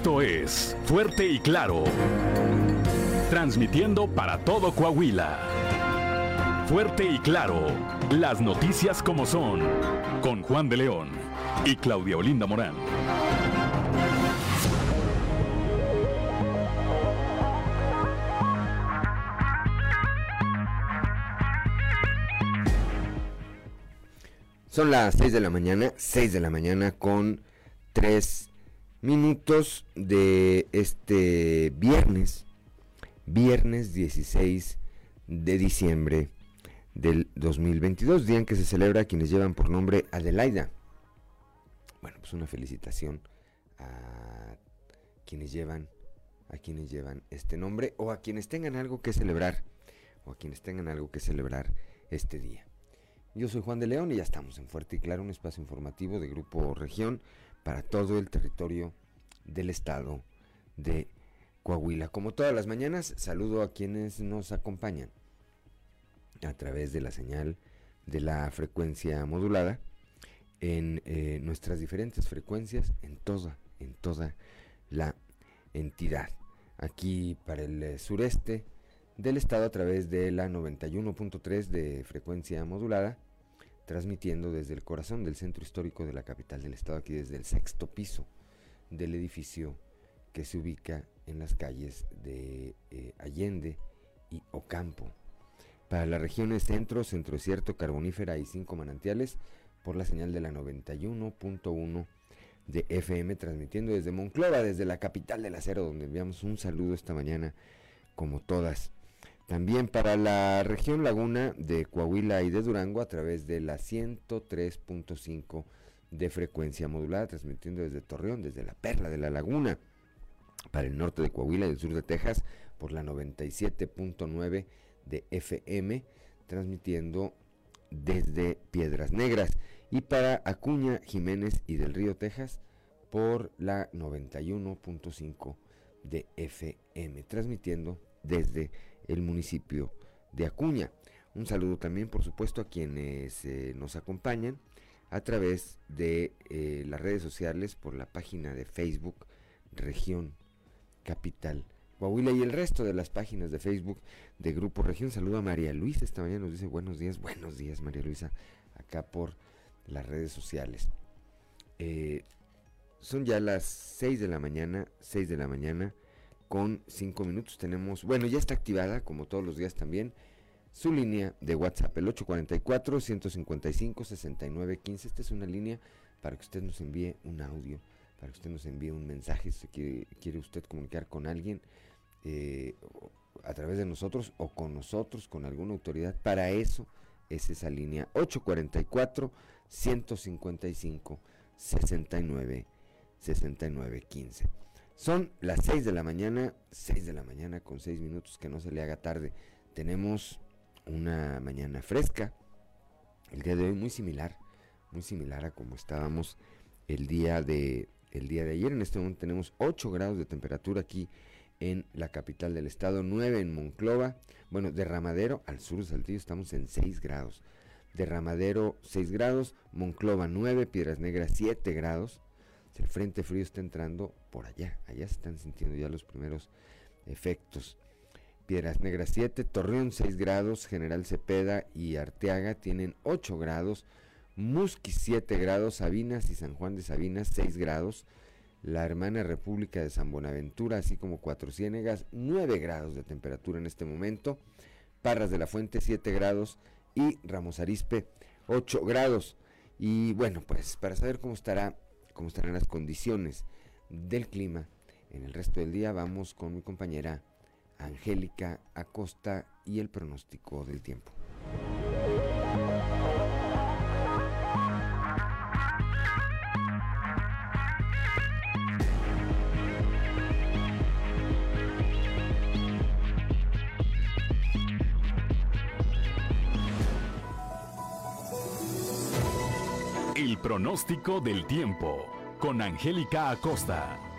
Esto es Fuerte y Claro. Transmitiendo para todo Coahuila. Fuerte y Claro. Las noticias como son. Con Juan de León y Claudia Olinda Morán. Son las 6 de la mañana, 6 de la mañana con 3 minutos de este viernes, viernes 16 de diciembre del 2022, día en que se celebra a quienes llevan por nombre Adelaida. Bueno, pues una felicitación a quienes llevan a quienes llevan este nombre o a quienes tengan algo que celebrar o a quienes tengan algo que celebrar este día. Yo soy Juan de León y ya estamos en Fuerte y Claro, un espacio informativo de Grupo Región para todo el territorio del estado de Coahuila. Como todas las mañanas, saludo a quienes nos acompañan a través de la señal de la frecuencia modulada en eh, nuestras diferentes frecuencias en toda, en toda la entidad. Aquí para el eh, sureste del estado a través de la 91.3 de frecuencia modulada transmitiendo desde el corazón del centro histórico de la capital del estado, aquí desde el sexto piso del edificio que se ubica en las calles de eh, Allende y Ocampo. Para las regiones centro, centro desierto, carbonífera y cinco manantiales, por la señal de la 91.1 de FM, transmitiendo desde Monclova, desde la capital del acero, donde enviamos un saludo esta mañana, como todas también para la región Laguna de Coahuila y de Durango a través de la 103.5 de frecuencia modulada, transmitiendo desde Torreón, desde la Perla de la Laguna. Para el norte de Coahuila y el sur de Texas por la 97.9 de FM, transmitiendo desde Piedras Negras. Y para Acuña, Jiménez y del Río, Texas, por la 91.5 de FM, transmitiendo desde el municipio de Acuña. Un saludo también, por supuesto, a quienes eh, nos acompañan a través de eh, las redes sociales por la página de Facebook Región Capital Coahuila y el resto de las páginas de Facebook de Grupo Región. Saludo a María Luisa, esta mañana nos dice buenos días, buenos días María Luisa, acá por las redes sociales. Eh, son ya las 6 de la mañana, 6 de la mañana con 5 minutos. Tenemos, bueno, ya está activada, como todos los días también, su línea de WhatsApp, el 844-155-6915. Esta es una línea para que usted nos envíe un audio, para que usted nos envíe un mensaje, si quiere, quiere usted comunicar con alguien eh, a través de nosotros o con nosotros, con alguna autoridad. Para eso es esa línea 844-155-69-6915. Son las 6 de la mañana, 6 de la mañana con 6 minutos, que no se le haga tarde. Tenemos una mañana fresca, el día de hoy muy similar, muy similar a como estábamos el día de, el día de ayer. En este momento tenemos 8 grados de temperatura aquí en la capital del estado, 9 en Monclova, bueno, Derramadero, al sur de Saltillo estamos en 6 grados. Derramadero 6 grados, Monclova 9, Piedras Negras 7 grados, el frente frío está entrando por allá. Allá se están sintiendo ya los primeros efectos. Piedras Negras 7, Torreón 6 grados, General Cepeda y Arteaga tienen 8 grados, Musqui 7 grados, Sabinas y San Juan de Sabinas 6 grados, la hermana República de San Buenaventura, así como Cuatro Ciénegas, 9 grados de temperatura en este momento, Parras de la Fuente 7 grados y Ramos Arispe 8 grados. Y bueno, pues para saber cómo estará cómo estarán las condiciones del clima en el resto del día, vamos con mi compañera Angélica Acosta y el pronóstico del tiempo. Pronóstico del tiempo con Angélica Acosta.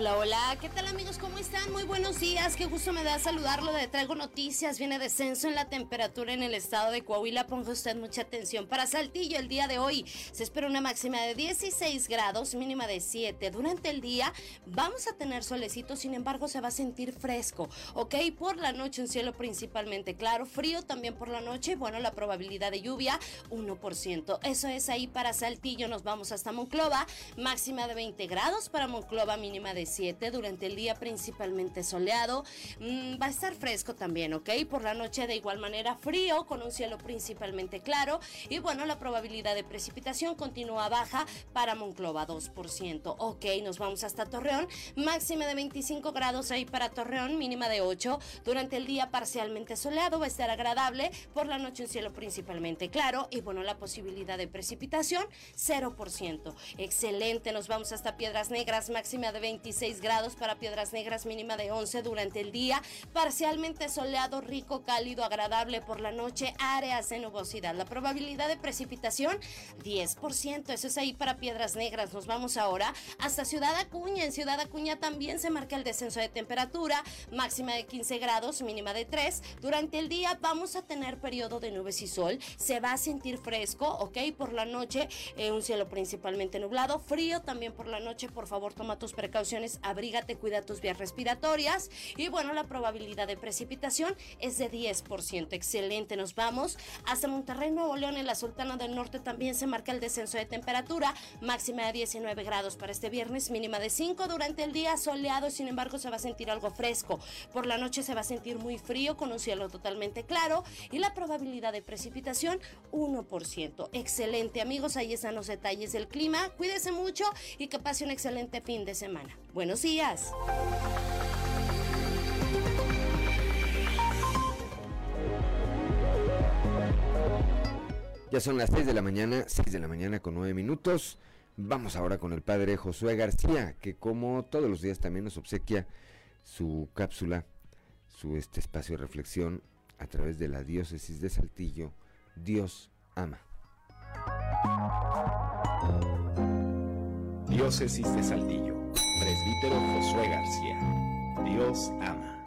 Hola, hola, ¿qué tal amigos? ¿Cómo están? Muy buenos días, qué gusto me da saludarlo. De traigo noticias, viene descenso en la temperatura en el estado de Coahuila. Ponga usted mucha atención. Para Saltillo, el día de hoy se espera una máxima de 16 grados, mínima de 7. Durante el día vamos a tener solecito, sin embargo, se va a sentir fresco, ¿ok? Por la noche, un cielo principalmente claro, frío también por la noche. Bueno, la probabilidad de lluvia, 1%. Eso es ahí para Saltillo. Nos vamos hasta Monclova, máxima de 20 grados. Para Monclova, mínima de durante el día principalmente soleado. Mm, va a estar fresco también, ¿ok? Por la noche de igual manera frío, con un cielo principalmente claro. Y bueno, la probabilidad de precipitación continúa baja para Monclova, 2%. Ok, nos vamos hasta Torreón. Máxima de 25 grados ahí para Torreón, mínima de 8. Durante el día parcialmente soleado, va a estar agradable. Por la noche un cielo principalmente claro. Y bueno, la posibilidad de precipitación, 0%. Excelente, nos vamos hasta Piedras Negras, máxima de 25 grados para Piedras Negras, mínima de 11 durante el día, parcialmente soleado, rico, cálido, agradable por la noche, áreas de nubosidad. La probabilidad de precipitación, 10%. Eso es ahí para Piedras Negras. Nos vamos ahora hasta Ciudad Acuña. En Ciudad Acuña también se marca el descenso de temperatura, máxima de 15 grados, mínima de 3. Durante el día vamos a tener periodo de nubes y sol. Se va a sentir fresco, ¿ok? Por la noche, eh, un cielo principalmente nublado, frío también por la noche. Por favor, toma tus precauciones abrígate, cuida tus vías respiratorias y bueno, la probabilidad de precipitación es de 10%. Excelente, nos vamos hasta Monterrey, Nuevo León, en la Sultana del Norte también se marca el descenso de temperatura, máxima de 19 grados para este viernes, mínima de 5 durante el día soleado, sin embargo se va a sentir algo fresco. Por la noche se va a sentir muy frío con un cielo totalmente claro y la probabilidad de precipitación 1%. Excelente, amigos, ahí están los detalles del clima. Cuídese mucho y que pase un excelente fin de semana. Buenos días. Ya son las 6 de la mañana, 6 de la mañana con 9 minutos. Vamos ahora con el padre Josué García, que como todos los días también nos obsequia su cápsula, su este espacio de reflexión a través de la diócesis de Saltillo. Dios ama. Diócesis de Saltillo Presbítero Josué García. Dios ama.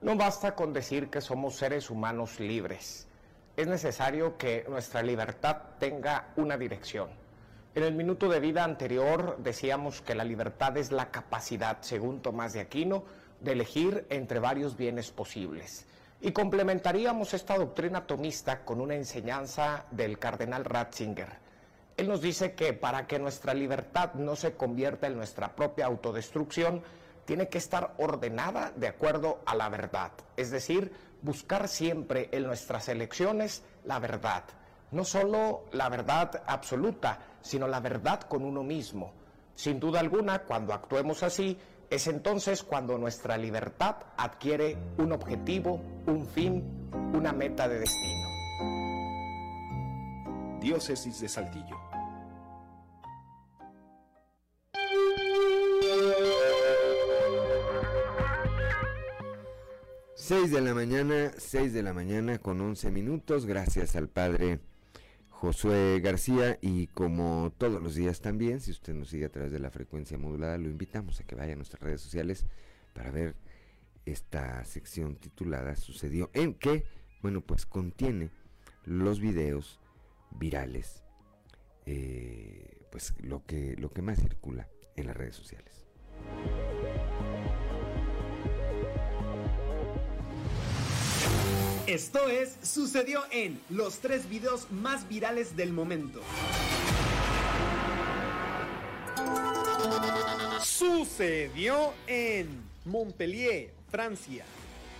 No basta con decir que somos seres humanos libres. Es necesario que nuestra libertad tenga una dirección. En el minuto de vida anterior decíamos que la libertad es la capacidad, según Tomás de Aquino, de elegir entre varios bienes posibles. Y complementaríamos esta doctrina tomista con una enseñanza del cardenal Ratzinger él nos dice que para que nuestra libertad no se convierta en nuestra propia autodestrucción, tiene que estar ordenada de acuerdo a la verdad. Es decir, buscar siempre en nuestras elecciones la verdad. No solo la verdad absoluta, sino la verdad con uno mismo. Sin duda alguna, cuando actuemos así, es entonces cuando nuestra libertad adquiere un objetivo, un fin, una meta de destino. Diócesis de Saltillo. 6 de la mañana, 6 de la mañana con 11 minutos, gracias al padre Josué García y como todos los días también, si usted nos sigue a través de la frecuencia modulada, lo invitamos a que vaya a nuestras redes sociales para ver esta sección titulada Sucedió en que, bueno, pues contiene los videos virales, eh, pues lo que, lo que más circula en las redes sociales. Esto es, sucedió en los tres videos más virales del momento. Sucedió en Montpellier, Francia.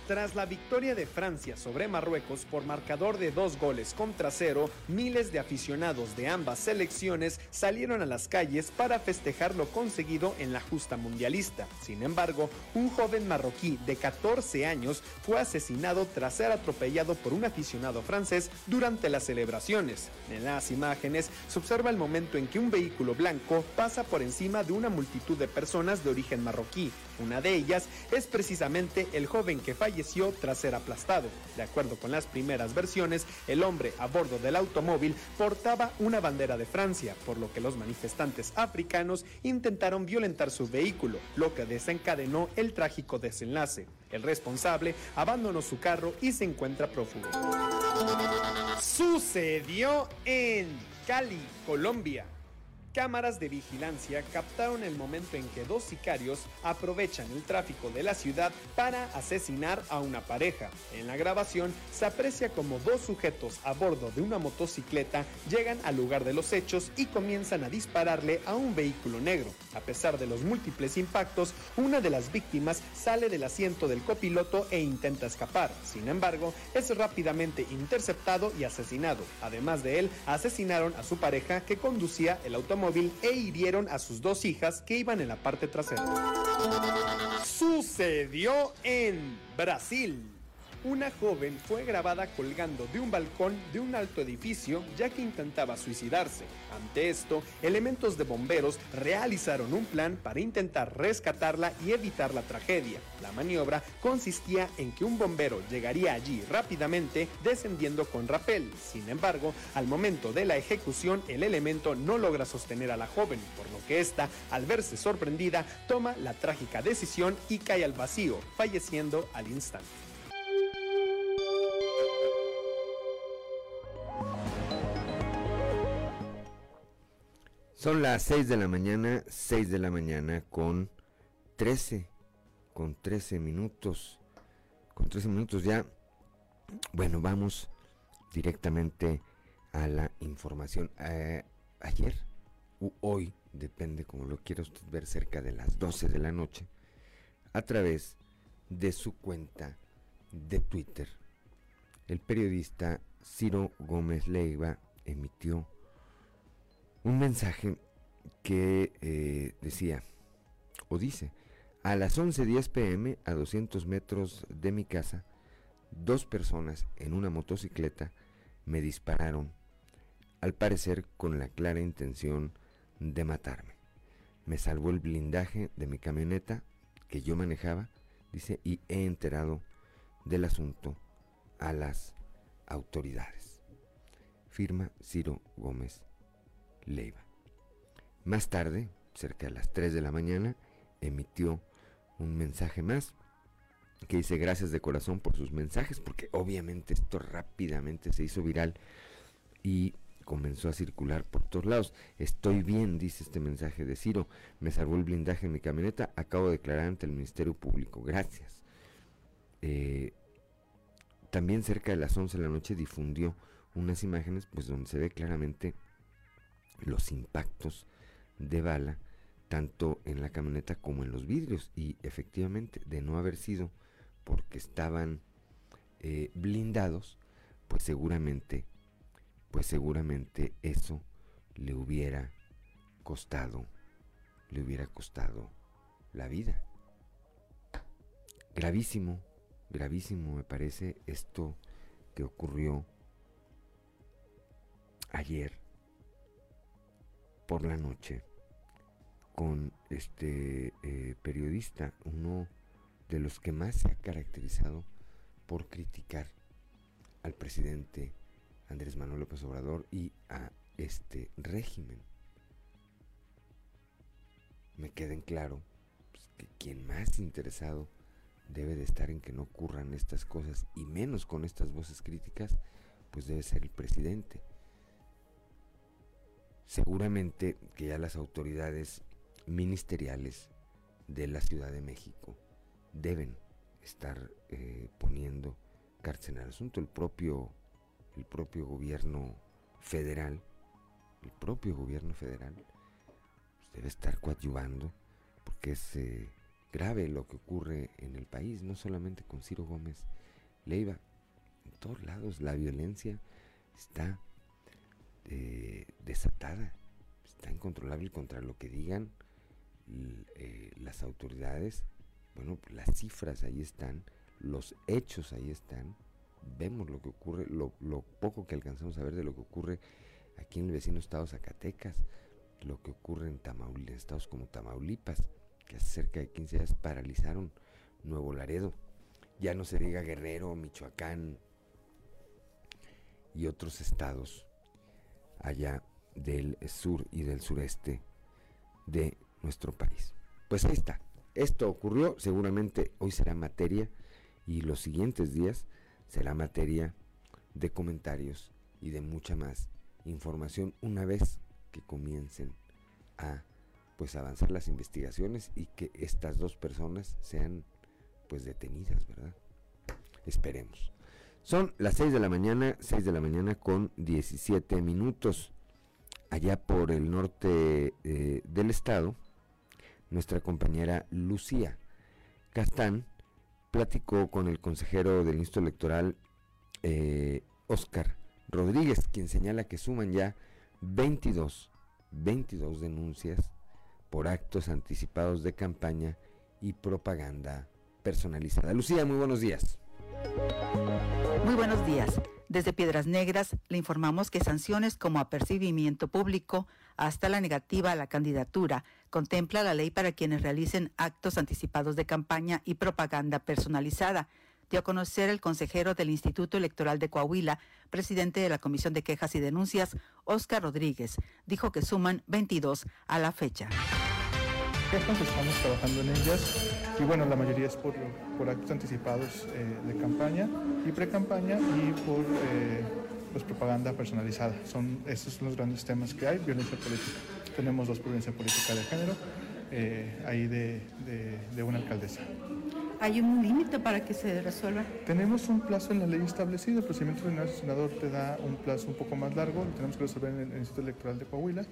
Tras la victoria de Francia sobre Marruecos por marcador de dos goles contra cero, miles de aficionados de ambas selecciones salieron a las calles para festejar lo conseguido en la justa mundialista. Sin embargo, un joven marroquí de 14 años fue asesinado tras ser atropellado por un aficionado francés durante las celebraciones. En las imágenes se observa el momento en que un vehículo blanco pasa por encima de una multitud de personas de origen marroquí Una de ellas es precisamente el joven que falleció tras ser aplastado. De acuerdo con las primeras versiones, el hombre a bordo del automóvil portaba una bandera de Francia, por lo que los manifestantes africanos intentaron violentar su vehículo, lo que desencadenó el trágico desenlace. El responsable abandonó su carro y se encuentra prófugo. Sucedió en Cali, Colombia. Cámaras de vigilancia captaron el momento en que dos sicarios aprovechan el tráfico de la ciudad para asesinar a una pareja. En la grabación se aprecia como dos sujetos a bordo de una motocicleta llegan al lugar de los hechos y comienzan a dispararle a un vehículo negro. A pesar de los múltiples impactos, una de las víctimas sale del asiento del copiloto e intenta escapar. Sin embargo, es rápidamente interceptado y asesinado. Además de él, asesinaron a su pareja que conducía el automóvil móvil e hirieron a sus dos hijas que iban en la parte trasera. Sucedió en Brasil una joven fue grabada colgando de un balcón de un alto edificio ya que intentaba suicidarse. Ante esto, elementos de bomberos realizaron un plan para intentar rescatarla y evitar la tragedia. La maniobra consistía en que un bombero llegaría allí rápidamente descendiendo con rapel. Sin embargo, al momento de la ejecución, el elemento no logra sostener a la joven, por lo que ésta, al verse sorprendida, toma la trágica decisión y cae al vacío, falleciendo al instante. Son las 6 de la mañana, 6 de la mañana con 13, con 13 minutos, con 13 minutos ya. Bueno, vamos directamente a la información. Eh, ayer, u hoy, depende como lo quiera usted ver, cerca de las 12 de la noche, a través de su cuenta de Twitter, el periodista Ciro Gómez Leiva emitió un mensaje que eh, decía, o dice, a las 11.10 pm, a 200 metros de mi casa, dos personas en una motocicleta me dispararon, al parecer con la clara intención de matarme. Me salvó el blindaje de mi camioneta que yo manejaba, dice, y he enterado del asunto a las autoridades. Firma Ciro Gómez Leiva. Más tarde, cerca de las 3 de la mañana, emitió un mensaje más que dice gracias de corazón por sus mensajes, porque obviamente esto rápidamente se hizo viral y comenzó a circular por todos lados. Estoy bien, dice este mensaje de Ciro, me salvó el blindaje en mi camioneta, acabo de declarar ante el Ministerio Público, gracias. Eh, también cerca de las 11 de la noche difundió unas imágenes pues donde se ve claramente los impactos de bala tanto en la camioneta como en los vidrios. Y efectivamente de no haber sido porque estaban eh, blindados pues seguramente pues seguramente eso le hubiera costado le hubiera costado la vida. Gravísimo gravísimo me parece esto que ocurrió ayer por la noche con este eh, periodista, uno de los que más se ha caracterizado por criticar al presidente Andrés Manuel López Obrador y a este régimen. Me queda en claro pues, que quien más interesado debe de estar en que no ocurran estas cosas y menos con estas voces críticas, pues debe ser el presidente seguramente que ya las autoridades ministeriales de la Ciudad de México deben estar eh, poniendo cárcel al asunto. El propio, el propio gobierno federal, el propio gobierno federal pues, debe estar coadyuvando porque es eh, grave lo que ocurre en el país, no solamente con Ciro Gómez Leiva, en todos lados la violencia está eh, desatada, está incontrolable contra lo que digan eh, las autoridades. Bueno, pues las cifras ahí están, los hechos ahí están, vemos lo que ocurre, lo, poco que alcanzamos a ver de lo que ocurre aquí en el vecino estado Zacatecas, lo que ocurre en, Tamaulipas, estados como Tamaulipas, que hace cerca de 15 días paralizaron Nuevo Laredo. Ya no se diga Guerrero, Michoacán y otros estados allá del sur y del sureste de nuestro país. Pues ahí está. Esto ocurrió, seguramente hoy será materia y los siguientes días será materia de comentarios y de mucha más información una vez que comiencen a pues avanzar las investigaciones y que estas dos personas sean pues detenidas, ¿verdad? Esperemos. Son las 6 de la mañana, 6 de la mañana con 17 minutos. Allá por el norte eh, del estado, nuestra compañera Lucía Castán platicó con el consejero del Instituto Electoral, eh, Oscar Rodríguez, quien señala que suman ya 22, 22 denuncias por actos anticipados de campaña y propaganda personalizada. Lucía, muy buenos días. Muy buenos días. Desde Piedras Negras le informamos que sanciones como apercibimiento público hasta la negativa a la candidatura contempla la ley para quienes realicen actos anticipados de campaña y propaganda personalizada dio a conocer el consejero del Instituto Electoral de Coahuila, presidente de la Comisión de Quejas y Denuncias, Oscar Rodríguez. Dijo que suman 22 a la fecha. Estamos trabajando en ellas y bueno, la mayoría es por, por actos anticipados eh, de campaña y pre-campaña y por eh, pues, propaganda personalizada. Son, estos son los grandes temas que hay, violencia política. Tenemos dos por violencia política de género, eh, ahí de, de una alcaldesa. ¿Hay un límite para que se resuelva? Tenemos un plazo en la ley establecido. El procedimiento del senador te da un plazo un poco más largo. Lo tenemos que resolver en el Instituto Electoral de Coahuila.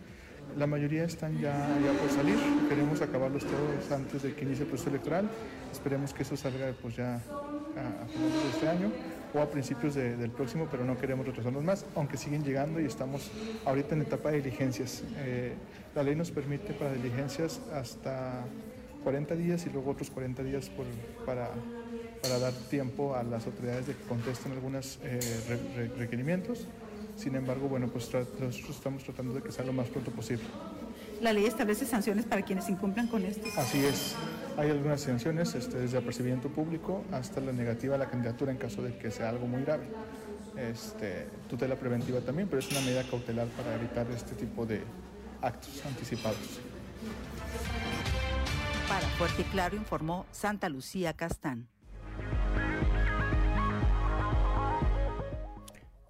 La mayoría están ya, por salir. Queremos acabarlos todos antes de que inicie el proceso electoral. Esperemos que eso salga pues ya a, finales de este año o a principios del próximo, pero no queremos retrasarnos más, aunque siguen llegando y estamos ahorita en etapa de diligencias. Eh, la ley nos permite para diligencias hasta 40 días y luego otros 40 días para, dar tiempo a las autoridades de que contesten algunos eh, requerimientos. Sin embargo, bueno, pues nosotros estamos tratando de que sea lo más pronto posible. ¿La ley establece sanciones para quienes incumplan con esto? Así es. Hay algunas sanciones, este, desde apercibimiento público hasta la negativa a la candidatura en caso de que sea algo muy grave. Este, tutela preventiva también, pero es una medida cautelar para evitar este tipo de actos anticipados. Para Fuerte y Claro informó Santa Lucía Castán.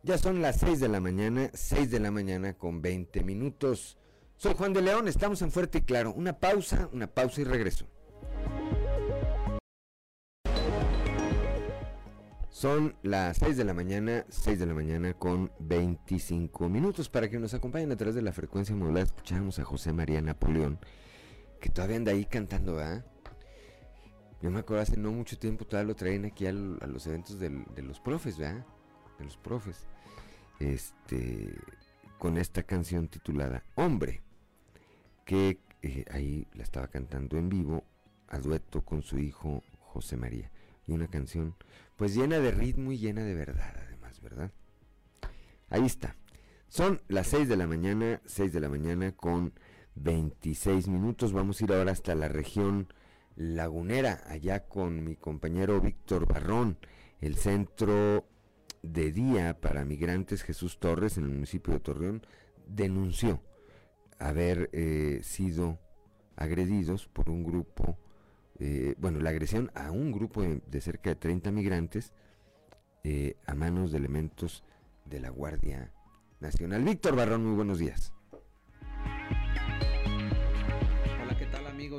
Ya son las 6 de la mañana, 6 de la mañana con 20 minutos. Soy Juan de León, estamos en Fuerte y Claro. Una pausa, una pausa y regreso. Son las 6 de la mañana, 6 de la mañana con 25 minutos. Para que nos acompañen a través de la frecuencia modulada, escuchamos a José María Napoleón que todavía anda ahí cantando, ¿verdad? Yo me acuerdo hace no mucho tiempo, todavía lo traen aquí a los eventos de los profes, ¿verdad? De los profes. Este, con esta canción titulada Hombre, que eh, ahí la estaba cantando en vivo, a dueto con su hijo José María. Y una canción, pues llena de ritmo y llena de verdad, además, ¿verdad? Ahí está. Son las 6 de la mañana, 6 de la mañana con 26 minutos. Vamos a ir ahora hasta la región lagunera, allá con mi compañero Víctor Barrón, el centro de día para migrantes Jesús Torres en el municipio de Torreón denunció haber eh, sido agredidos por un grupo, eh, bueno, la agresión a un grupo de, cerca de 30 migrantes eh, a manos de elementos de la Guardia Nacional. Víctor Barrón, muy buenos días.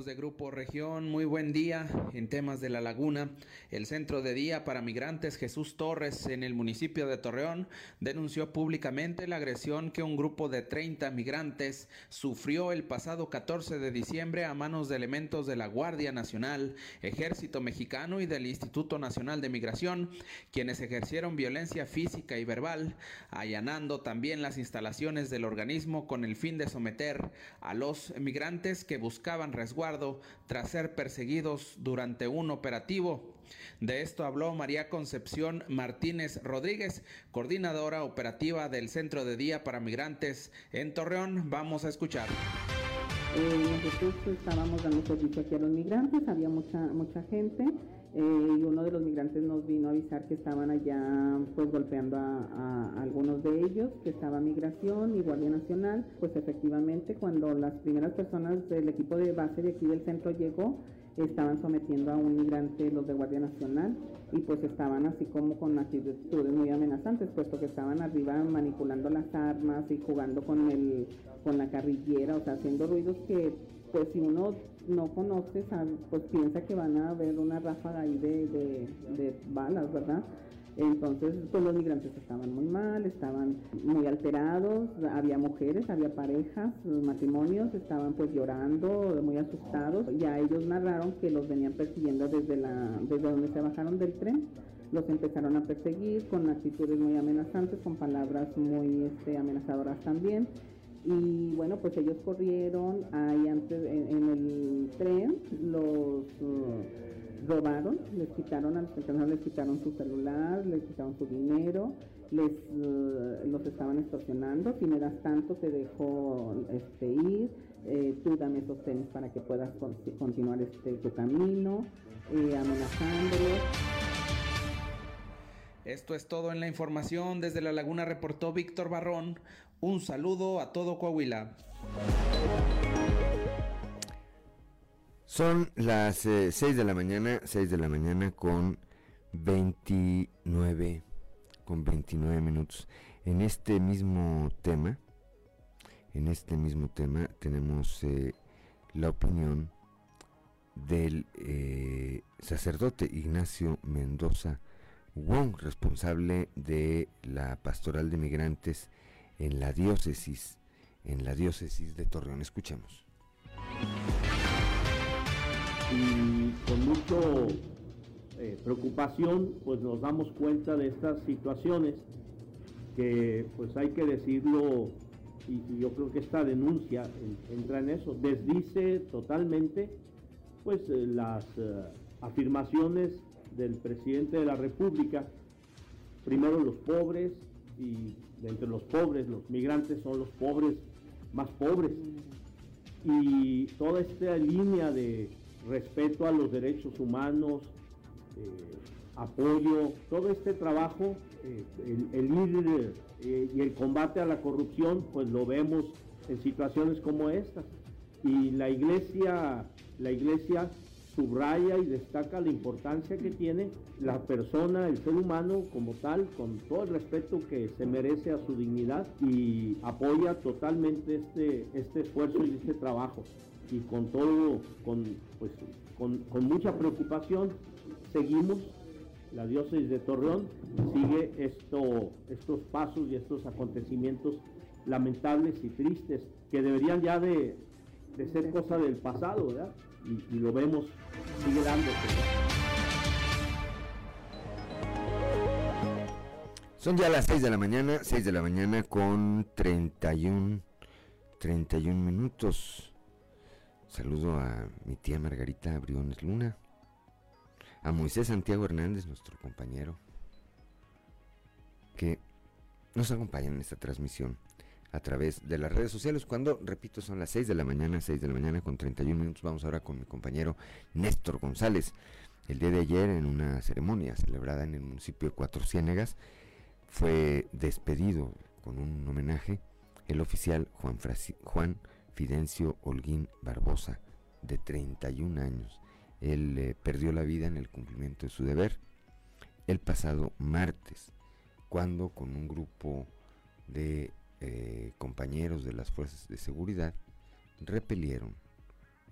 De Grupo Región, muy buen día en temas de la laguna. El Centro de Día para Migrantes Jesús Torres en el municipio de Torreón denunció públicamente la agresión que un grupo de 30 migrantes sufrió el pasado 14 de diciembre a manos de elementos de la Guardia Nacional, Ejército Mexicano y del Instituto Nacional de Migración, quienes ejercieron violencia física y verbal, allanando también las instalaciones del organismo con el fin de someter a los migrantes que buscaban tras ser perseguidos durante un operativo. De esto habló María Concepción Martínez Rodríguez, coordinadora operativa del Centro de Día para Migrantes en Torreón. Vamos a escuchar. Eh, nosotros estábamos dando servicio aquí a los migrantes, había mucha, mucha gente eh, y uno de los migrantes nos vino a avisar que estaban allá pues golpeando a, algunos de ellos, que estaba migración y Guardia Nacional. Pues efectivamente cuando las primeras personas del equipo de base de aquí del centro llegó, estaban sometiendo a un migrante los de Guardia Nacional y pues estaban así como con actitudes muy amenazantes, puesto que estaban arriba manipulando las armas y jugando con el con la carrillera, o sea, haciendo ruidos que pues si uno no conoce, pues piensa que van a haber una ráfaga ahí de, de balas, ¿verdad? Entonces, pues los migrantes estaban muy mal, estaban muy alterados, había mujeres, había parejas, los matrimonios estaban pues llorando, muy asustados. Ya ellos narraron que los venían persiguiendo desde, la, desde donde se bajaron del tren. Los empezaron a perseguir con actitudes muy amenazantes, con palabras muy este, amenazadoras también. Y bueno, pues ellos corrieron ahí antes en, el tren, los robaron, les quitaron a los personas, les quitaron su celular, les quitaron su dinero, les eh, los estaban extorsionando, si me das tanto te dejo este, ir, eh, tú dame esos tenis para que puedas continuar este, tu camino, eh, amenazándolos. Esto es todo en la información. Desde La Laguna reportó Víctor Barrón. Un saludo a todo Coahuila. Son las 6 eh, de la mañana, 6 de la mañana con 29, con 29 minutos. En este mismo tema, en este mismo tema tenemos eh, la opinión del eh, sacerdote Ignacio Mendoza Wong, responsable de la pastoral de migrantes en la diócesis, en la diócesis de Torreón. Escuchemos y con mucha eh, preocupación pues nos damos cuenta de estas situaciones que pues hay que decirlo y, yo creo que esta denuncia entra en eso, desdice totalmente pues eh, las eh, afirmaciones del presidente de la República, primero los pobres y entre los pobres los migrantes son los pobres más pobres y toda esta línea de respeto a los derechos humanos, eh, apoyo, todo este trabajo, eh, el, ir eh, y el combate a la corrupción, pues lo vemos en situaciones como esta. Y la iglesia, la iglesia subraya y destaca la importancia que tiene la persona, el ser humano como tal, con todo el respeto que se merece a su dignidad y apoya totalmente este, este esfuerzo y este trabajo y con todo, con, pues, con, mucha preocupación, seguimos, la diócesis de Torreón sigue esto, estos pasos y estos acontecimientos lamentables y tristes que deberían ya de, ser cosa del pasado, ¿verdad? Y, lo vemos, sigue dándose. Son ya las 6 de la mañana, 6 de la mañana con 31, 31 minutos. Saludo a mi tía Margarita Briones Luna, a Moisés Santiago Hernández, nuestro compañero, que nos acompaña en esta transmisión a través de las redes sociales. Cuando, repito, son las 6 de la mañana, 6 de la mañana con 31 minutos. Vamos ahora con mi compañero Néstor González. El día de ayer, en una ceremonia celebrada en el municipio de Cuatro Ciénegas, fue despedido con un homenaje el oficial Juan, Juan Fidencio Holguín Barbosa, de 31 años. Él eh, perdió la vida en el cumplimiento de su deber el pasado martes, cuando con un grupo de eh, compañeros de las fuerzas de seguridad repelieron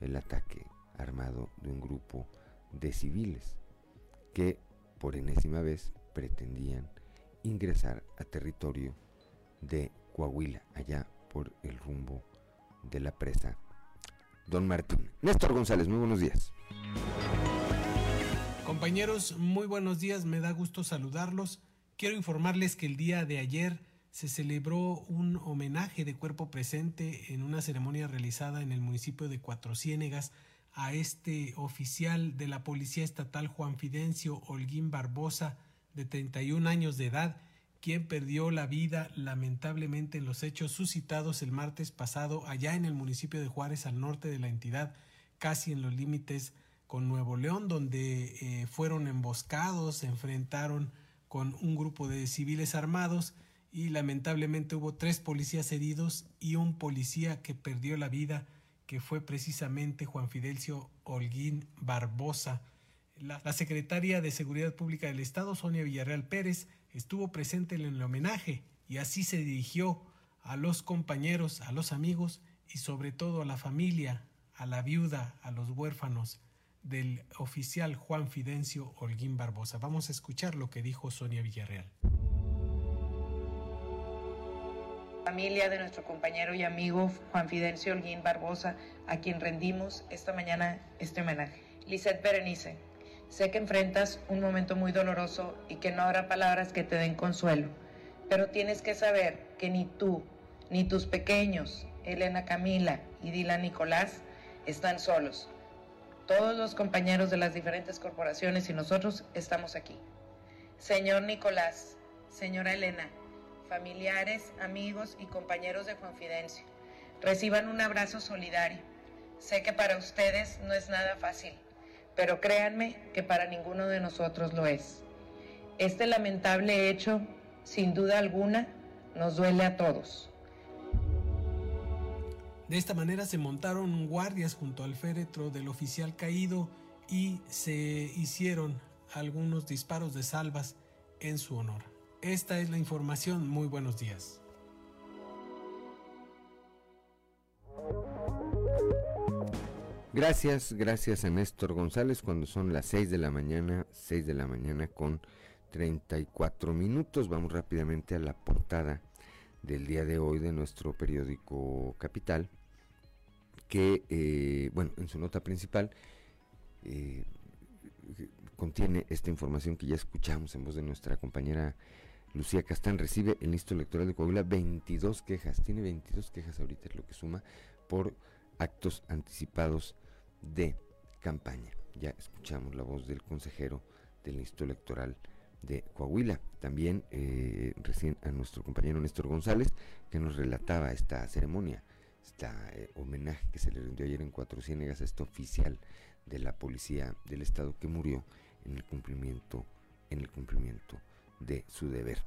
el ataque armado de un grupo de civiles que por enésima vez pretendían ingresar a territorio de Coahuila, allá por el rumbo de la presa Don Martín. Néstor González, muy buenos días. Compañeros, muy buenos días, me da gusto saludarlos. Quiero informarles que el día de ayer se celebró un homenaje de cuerpo presente en una ceremonia realizada en el municipio de Cuatro Ciénegas a este oficial de la Policía Estatal Juan Fidencio Holguín Barbosa, de 31 años de edad, quien perdió la vida lamentablemente en los hechos suscitados el martes pasado allá en el municipio de Juárez al norte de la entidad, casi en los límites con Nuevo León, donde eh, fueron emboscados, se enfrentaron con un grupo de civiles armados y lamentablemente hubo tres policías heridos y un policía que perdió la vida, que fue precisamente Juan Fidelcio Holguín Barbosa. La, secretaria de Seguridad Pública del Estado, Sonia Villarreal Pérez, estuvo presente en el homenaje y así se dirigió a los compañeros, a los amigos y sobre todo a la familia, a la viuda, a los huérfanos del oficial Juan Fidencio Holguín Barbosa. Vamos a escuchar lo que dijo Sonia Villarreal. Familia de nuestro compañero y amigo Juan Fidencio Holguín Barbosa, a quien rendimos esta mañana este homenaje. Lisette Berenice, sé que enfrentas un momento muy doloroso y que no habrá palabras que te den consuelo, pero tienes que saber que ni tú, ni tus pequeños, Elena Camila y Dylan Nicolás, están solos todos los compañeros de las diferentes corporaciones y nosotros estamos aquí. Señor Nicolás, señora Elena, familiares, amigos y compañeros de Confidencia, reciban un abrazo solidario. Sé que para ustedes no es nada fácil, pero créanme que para ninguno de nosotros lo es. Este lamentable hecho, sin duda alguna, nos duele a todos. De esta manera se montaron guardias junto al féretro del oficial caído y se hicieron algunos disparos de salvas en su honor. Esta es la información. Muy buenos días. Gracias, gracias a Néstor González cuando son las 6 de la mañana, 6 de la mañana con 34 minutos. Vamos rápidamente a la portada del día de hoy de nuestro periódico Capital que, eh, bueno, en su nota principal eh, contiene esta información que ya escuchamos en voz de nuestra compañera Lucía Castán. Recibe el Instituto Electoral de Coahuila 22 quejas, tiene 22 quejas ahorita, es lo que suma por actos anticipados de campaña. Ya escuchamos la voz del consejero del Instituto Electoral de Coahuila. También eh, recién a nuestro compañero Néstor González, que nos relataba esta ceremonia este homenaje que se le rindió ayer en Cuatro Ciénegas a este oficial de la policía del estado que murió en el cumplimiento en el cumplimiento de su deber.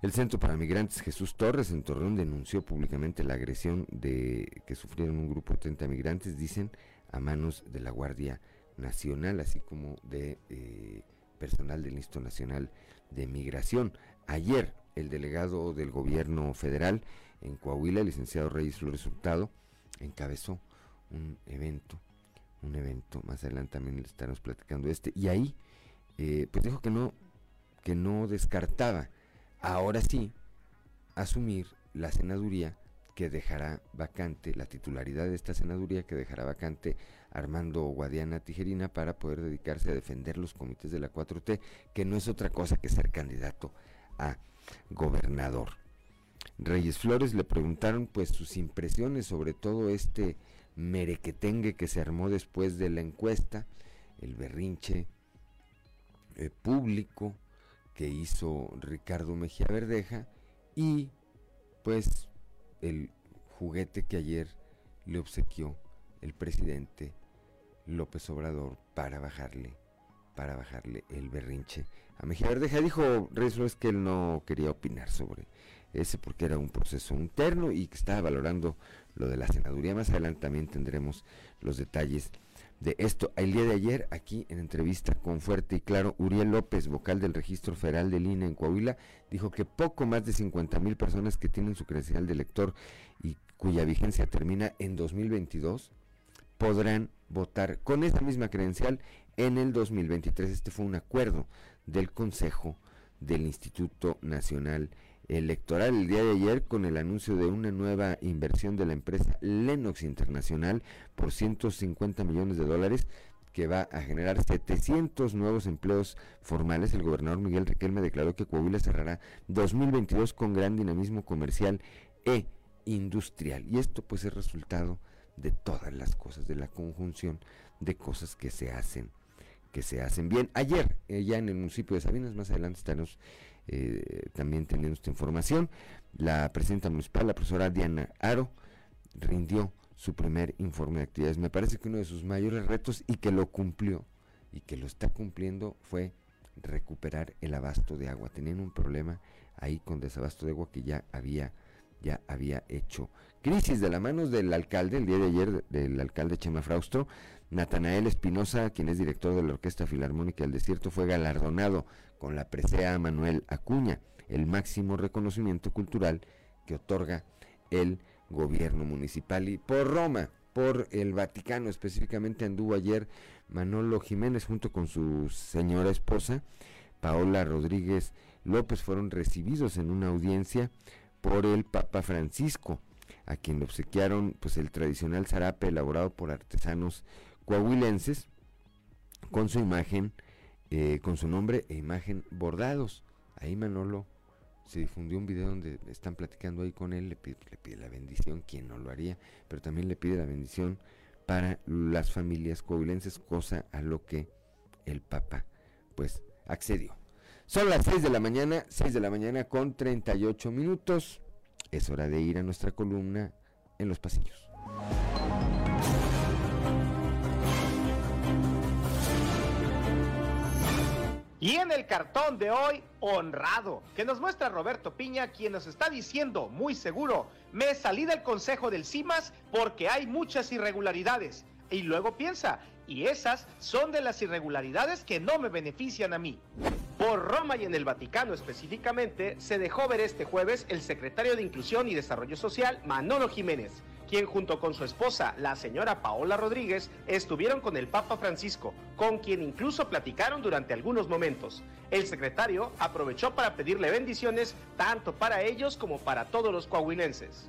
El Centro para Migrantes Jesús Torres en Torreón denunció públicamente la agresión de que sufrieron un grupo de 30 migrantes, dicen, a manos de la Guardia Nacional, así como de eh, personal del Instituto Nacional de Migración. Ayer, el delegado del gobierno federal en Coahuila, el licenciado Reyes Flores Hurtado, encabezó un evento, un evento, más adelante también le estaremos platicando este, y ahí eh, pues dijo que no, que no descartaba, ahora sí, asumir la senaduría que dejará vacante, la titularidad de esta senaduría que dejará vacante Armando Guadiana Tijerina para poder dedicarse a defender los comités de la 4T, que no es otra cosa que ser candidato a gobernador. Reyes Flores le preguntaron pues sus impresiones sobre todo este merequetengue que se armó después de la encuesta, el berrinche eh, público que hizo Ricardo Mejía Verdeja y pues el juguete que ayer le obsequió el presidente López Obrador para bajarle para bajarle el berrinche a Mejía Verdeja dijo Reyes Flores que él no quería opinar sobre ese porque era un proceso interno y que estaba valorando lo de la senaduría. Más adelante también tendremos los detalles de esto. El día de ayer, aquí en entrevista con Fuerte y Claro, Uriel López, vocal del Registro Federal de Lina en Coahuila, dijo que poco más de 50 mil personas que tienen su credencial de elector y cuya vigencia termina en 2022 podrán votar con esa misma credencial en el 2023. Este fue un acuerdo del Consejo del Instituto Nacional el día de ayer con el anuncio de una nueva inversión de la empresa Lennox Internacional por 150 millones de dólares que va a generar 700 nuevos empleos formales. El gobernador Miguel Riquelme declaró que Coahuila cerrará 2022 con gran dinamismo comercial e industrial. Y esto pues es resultado de todas las cosas, de la conjunción de cosas que se hacen que se hacen bien. Ayer, eh, ya en el municipio de Sabinas, más adelante estaremos eh, también teniendo esta información, la presidenta municipal, la profesora Diana Aro, rindió su primer informe de actividades. Me parece que uno de sus mayores retos y que lo cumplió y que lo está cumpliendo fue recuperar el abasto de agua. Tenían un problema ahí con desabasto de agua que ya había ya había hecho crisis de la mano del alcalde el día de ayer del alcalde Chema Fraustro Natanael Espinosa quien es director de la Orquesta Filarmónica del Desierto fue galardonado con la presea Manuel Acuña el máximo reconocimiento cultural que otorga el gobierno municipal. Y por Roma por el Vaticano específicamente anduvo ayer Manolo Jiménez junto con su señora esposa, Paola Rodríguez López, fueron recibidos en una audiencia por el Papa Francisco, a quien le obsequiaron pues el tradicional zarape elaborado por artesanos coahuilenses con su imagen, eh, con su nombre e imagen bordados. Ahí Manolo se difundió un video donde están platicando ahí con él, le pide, la bendición, quien no lo haría, pero también le pide la bendición para las familias coahuilenses, cosa a lo que el Papa pues accedió. Son las 6 de la mañana, 6 de la mañana con 38 minutos. Es hora de ir a nuestra columna en los pasillos. Y en el cartón de hoy, honrado, que nos muestra Roberto Piña, quien nos está diciendo muy seguro, me salí del consejo del CIMAS porque hay muchas irregularidades. Y luego piensa, y esas son de las irregularidades que no me benefician a mí. Por Roma y en el Vaticano específicamente, se dejó ver este jueves el secretario de Inclusión y Desarrollo Social, Manolo Jiménez, quien junto con su esposa, la señora Paola Rodríguez, estuvieron con el Papa Francisco, con quien incluso platicaron durante algunos momentos. El secretario aprovechó para pedirle bendiciones tanto para ellos como para todos los coahuilenses.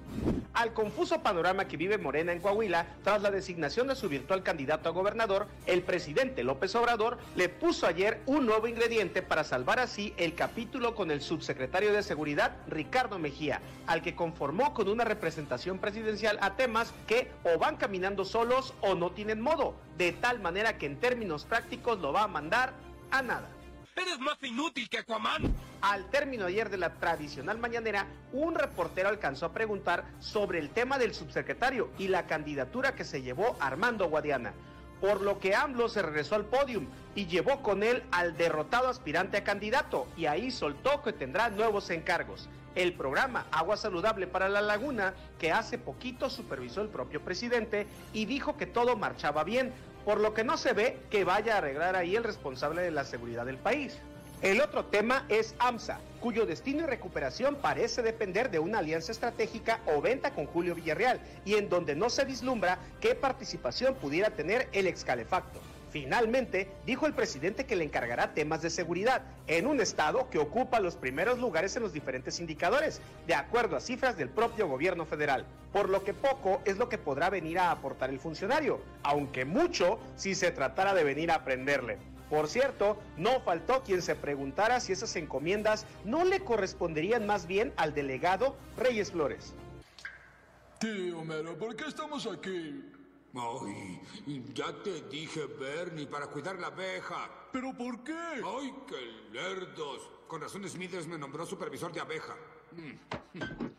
Al confuso panorama que vive Morena en Coahuila, tras la designación de su virtual candidato a gobernador, el presidente López Obrador le puso ayer un nuevo ingrediente para salvar así el capítulo con el subsecretario de Seguridad, Ricardo Mejía, al que conformó con una representación presidencial a temas que o van caminando solos o no tienen modo, de tal manera que en términos prácticos lo va a mandar a nada. Eres más inútil que Aquaman. Al término ayer de la tradicional mañanera, un reportero alcanzó a preguntar sobre el tema del subsecretario y la candidatura que se llevó Armando Guadiana. Por lo que AMLO se regresó al podium y llevó con él al derrotado aspirante a candidato y ahí soltó que tendrá nuevos encargos. El programa Agua Saludable para la Laguna, que hace poquito supervisó el propio presidente y dijo que todo marchaba bien, por lo que no se ve que vaya a arreglar ahí el responsable de la seguridad del país. El otro tema es AMSA, cuyo destino y recuperación parece depender de una alianza estratégica o venta con Julio Villarreal, y en donde no se vislumbra qué participación pudiera tener el excalefacto. Finalmente, dijo el presidente que le encargará temas de seguridad en un estado que ocupa los primeros lugares en los diferentes indicadores, de acuerdo a cifras del propio gobierno federal, por lo que poco es lo que podrá venir a aportar el funcionario, aunque mucho si se tratara de venir a aprenderle. Por cierto, no faltó quien se preguntara si esas encomiendas no le corresponderían más bien al delegado Reyes Flores. Tío Homero, ¿por qué estamos aquí? Ay, ya te dije, Bernie, para cuidar la abeja. ¿Pero por qué? Ay, qué lerdos. Con razón Smithers me nombró supervisor de abeja. Mm.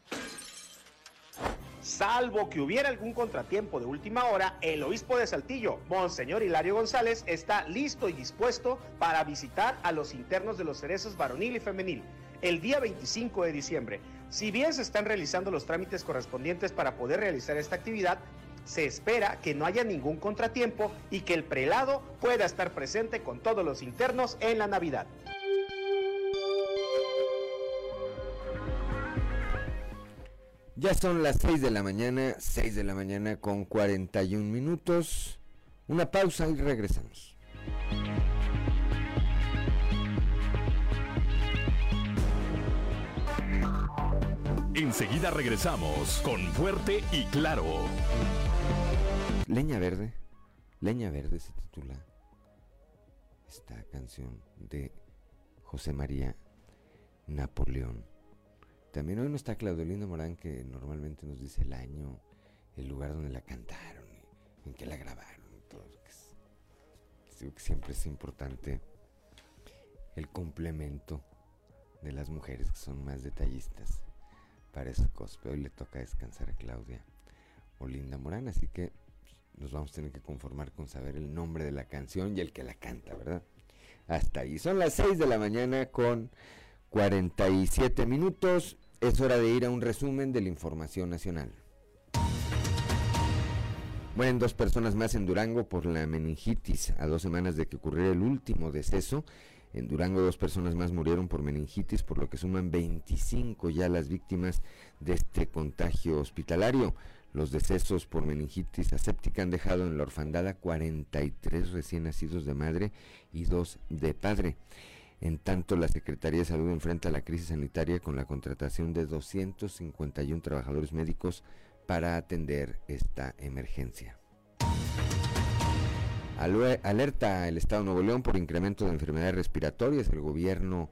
Salvo que hubiera algún contratiempo de última hora, el obispo de Saltillo, Monseñor Hilario González, está listo y dispuesto para visitar a los internos de los cerezos varonil y femenil el día 25 de diciembre. Si bien se están realizando los trámites correspondientes para poder realizar esta actividad, se espera que no haya ningún contratiempo y que el prelado pueda estar presente con todos los internos en la Navidad. Ya son las 6 de la mañana, 6 de la mañana con 41 minutos. Una pausa y regresamos. Enseguida regresamos con Fuerte y Claro. Leña Verde, Leña Verde se titula esta canción de José María Napoleón. También hoy no está Claudelino Morán, que normalmente nos dice el año, el lugar donde la cantaron, en qué la grabaron, todo. Que digo que siempre es importante el complemento de las mujeres que son más detallistas para esa cosa. Pero hoy le toca descansar a Claudia Olinda Morán, así que nos vamos a tener que conformar con saber el nombre de la canción y el que la canta, ¿verdad? Hasta ahí. Son las 6 de la mañana con 47 minutos. Es hora de ir a un resumen de la información nacional. Mueren dos personas más en Durango por la meningitis a dos semanas de que ocurriera el último deceso. En Durango dos personas más murieron por meningitis, por lo que suman 25 ya las víctimas de este contagio hospitalario. Los decesos por meningitis aséptica han dejado en la orfandad a 43 recién nacidos de madre y dos de padre. En tanto, la Secretaría de Salud enfrenta la crisis sanitaria con la contratación de 251 trabajadores médicos para atender esta emergencia. Alerta el Estado de Nuevo León por incremento de enfermedades respiratorias. El gobierno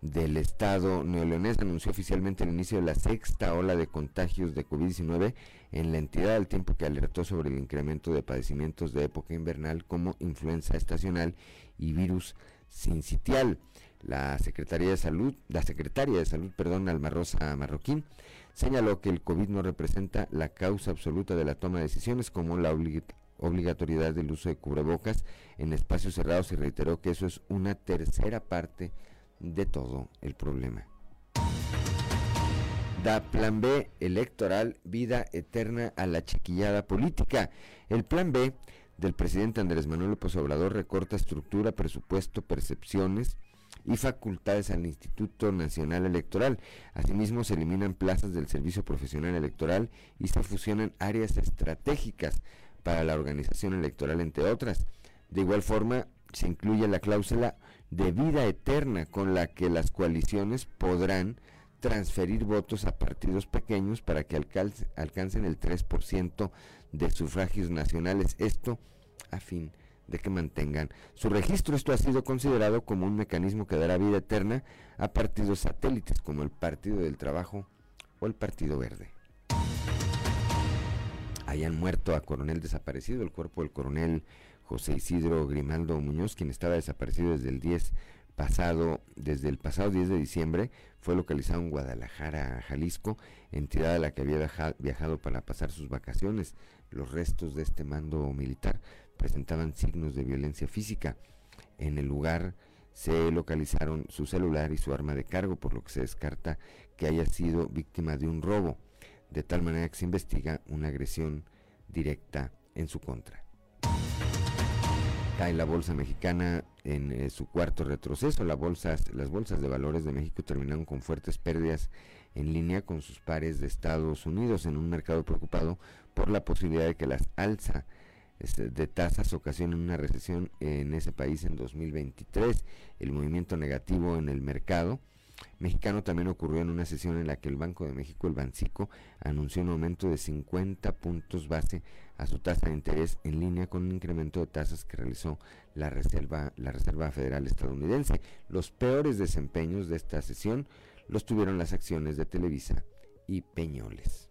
del Estado neoleonés anunció oficialmente el inicio de la sexta ola de contagios de COVID-19 en la entidad al tiempo que alertó sobre el incremento de padecimientos de época invernal como influenza estacional y virus sincitial. La Secretaría de Salud, la Secretaria de Salud, perdón, Alma Marroquín, señaló que el COVID no representa la causa absoluta de la toma de decisiones como la obligatoriedad del uso de cubrebocas en espacios cerrados y reiteró que eso es una tercera parte de todo el problema. Da plan B electoral, vida eterna a la chiquillada política. El plan B del presidente Andrés Manuel López Obrador recorta estructura, presupuesto, percepciones y facultades al Instituto Nacional Electoral. Asimismo, se eliminan plazas del Servicio Profesional Electoral y se fusionan áreas estratégicas para la organización electoral, entre otras. De igual forma, se incluye la cláusula de vida eterna con la que las coaliciones podrán transferir votos a partidos pequeños para que alcancen el 3% de sufragios nacionales. Esto a fin de que mantengan su registro. Esto ha sido considerado como un mecanismo que dará vida eterna a partidos satélites como el Partido del Trabajo o el Partido Verde. Hayan muerto a coronel desaparecido, el cuerpo del coronel José Isidro Grimaldo Muñoz, quien estaba desaparecido desde el 10 pasado, desde el pasado 10 de diciembre, fue localizado en Guadalajara, Jalisco, entidad a la que había viajado para pasar sus vacaciones. Los restos de este mando militar presentaban signos de violencia física. En el lugar se localizaron su celular y su arma de cargo, por lo que se descarta que haya sido víctima de un robo, de tal manera que se investiga una agresión directa en su contra. Cae la bolsa mexicana en eh, su cuarto retroceso. las bolsas de valores de México terminaron con fuertes pérdidas en línea con sus pares de Estados Unidos en un mercado preocupado por la posibilidad de que las alza este, de tasas ocasionen una recesión en ese país en 2023. El movimiento negativo en el mercado mexicano también ocurrió en una sesión en la que el Banco de México, el Bancico, anunció un aumento de 50 puntos base a su tasa de interés en línea con un incremento de tasas que realizó la Reserva, la Reserva Federal estadounidense. Los peores desempeños de esta sesión los tuvieron las acciones de Televisa y Peñoles.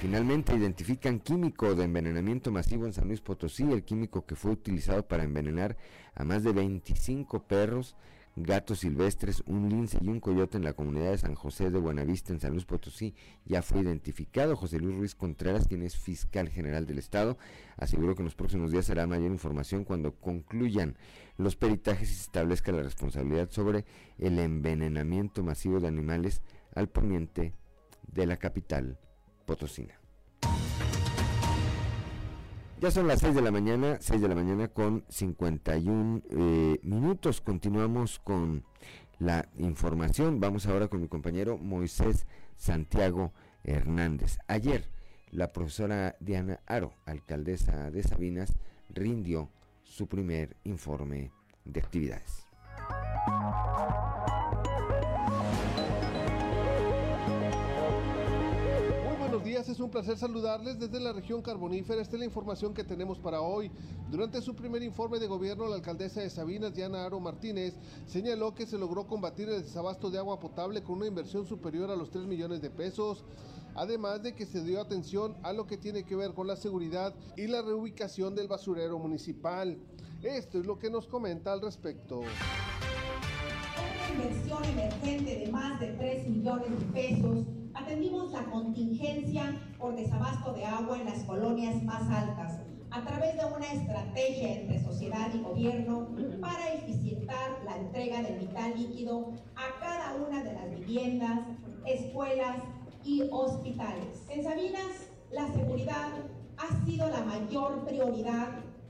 Finalmente identifican químico de envenenamiento masivo en San Luis Potosí, el químico que fue utilizado para envenenar a más de 25 perros gatos silvestres, un lince y un coyote en la comunidad de San José de Buenavista en San Luis Potosí ya fue identificado. José Luis Ruiz Contreras, quien es fiscal general del estado, aseguró que en los próximos días será mayor información cuando concluyan los peritajes y se establezca la responsabilidad sobre el envenenamiento masivo de animales al poniente de la capital potosina. Ya son las 6 de la mañana, 6 de la mañana con 51 eh, minutos. Continuamos con la información. Vamos ahora con mi compañero Moisés Santiago Hernández. Ayer, la profesora Diana Aro, alcaldesa de Sabinas, rindió su primer informe de actividades. Es un placer saludarles desde la región carbonífera. Esta es la información que tenemos para hoy. Durante su primer informe de gobierno, la alcaldesa de Sabinas, Diana Aro Martínez, señaló que se logró combatir el desabasto de agua potable con una inversión superior a los 3 millones de pesos. además de que se dio atención a lo que tiene que ver con la seguridad y la reubicación del basurero municipal. Esto es lo que nos comenta al respecto. Una inversión emergente de más de 3 millones de pesos, atendimos la contingencia por desabasto de agua en las colonias más altas a través de una estrategia entre sociedad y gobierno para eficientar la entrega del vital líquido a cada una de las viviendas, escuelas y hospitales. En Sabinas, la seguridad ha sido la mayor prioridad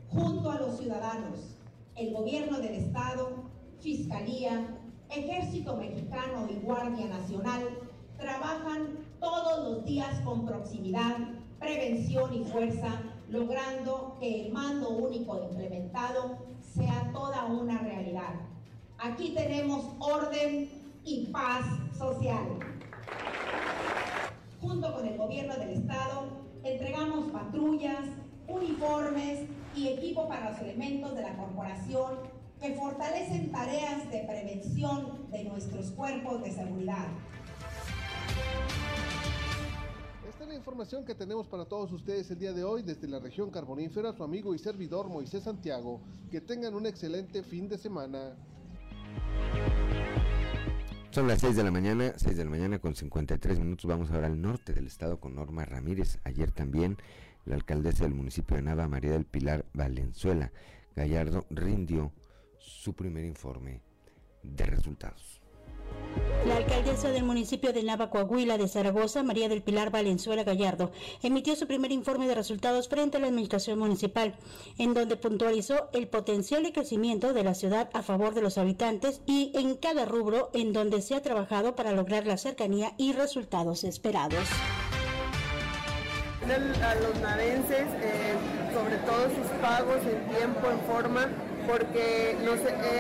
junto a los ciudadanos. El gobierno del Estado, Fiscalía, Ejército Mexicano y Guardia Nacional trabajan todos los días con proximidad, prevención y fuerza logrando que el mando único implementado sea toda una realidad. Aquí tenemos orden y paz social. Junto con el gobierno del estado, entregamos patrullas, uniformes y equipo para los elementos de la corporación que fortalecen tareas de prevención de nuestros cuerpos de seguridad la información que tenemos para todos ustedes el día de hoy desde la región carbonífera, su amigo y servidor Moisés Santiago. Que tengan un excelente fin de semana. Son las 6 de la mañana, 6 de la mañana con 53 minutos. Vamos ahora al norte del estado con Norma Ramírez. Ayer también la alcaldesa del municipio de Nava, María del Pilar Valenzuela Gallardo, rindió su primer informe de resultados. La alcaldesa del municipio de Nava Coahuila de Zaragoza, María del Pilar Valenzuela Gallardo, emitió su primer informe de resultados frente a la administración municipal, en donde puntualizó el potencial de crecimiento de la ciudad a favor de los habitantes y en cada rubro en donde se ha trabajado para lograr la cercanía y resultados esperados. A los navenses, eh, sobre todo sus pagos en tiempo, en forma, porque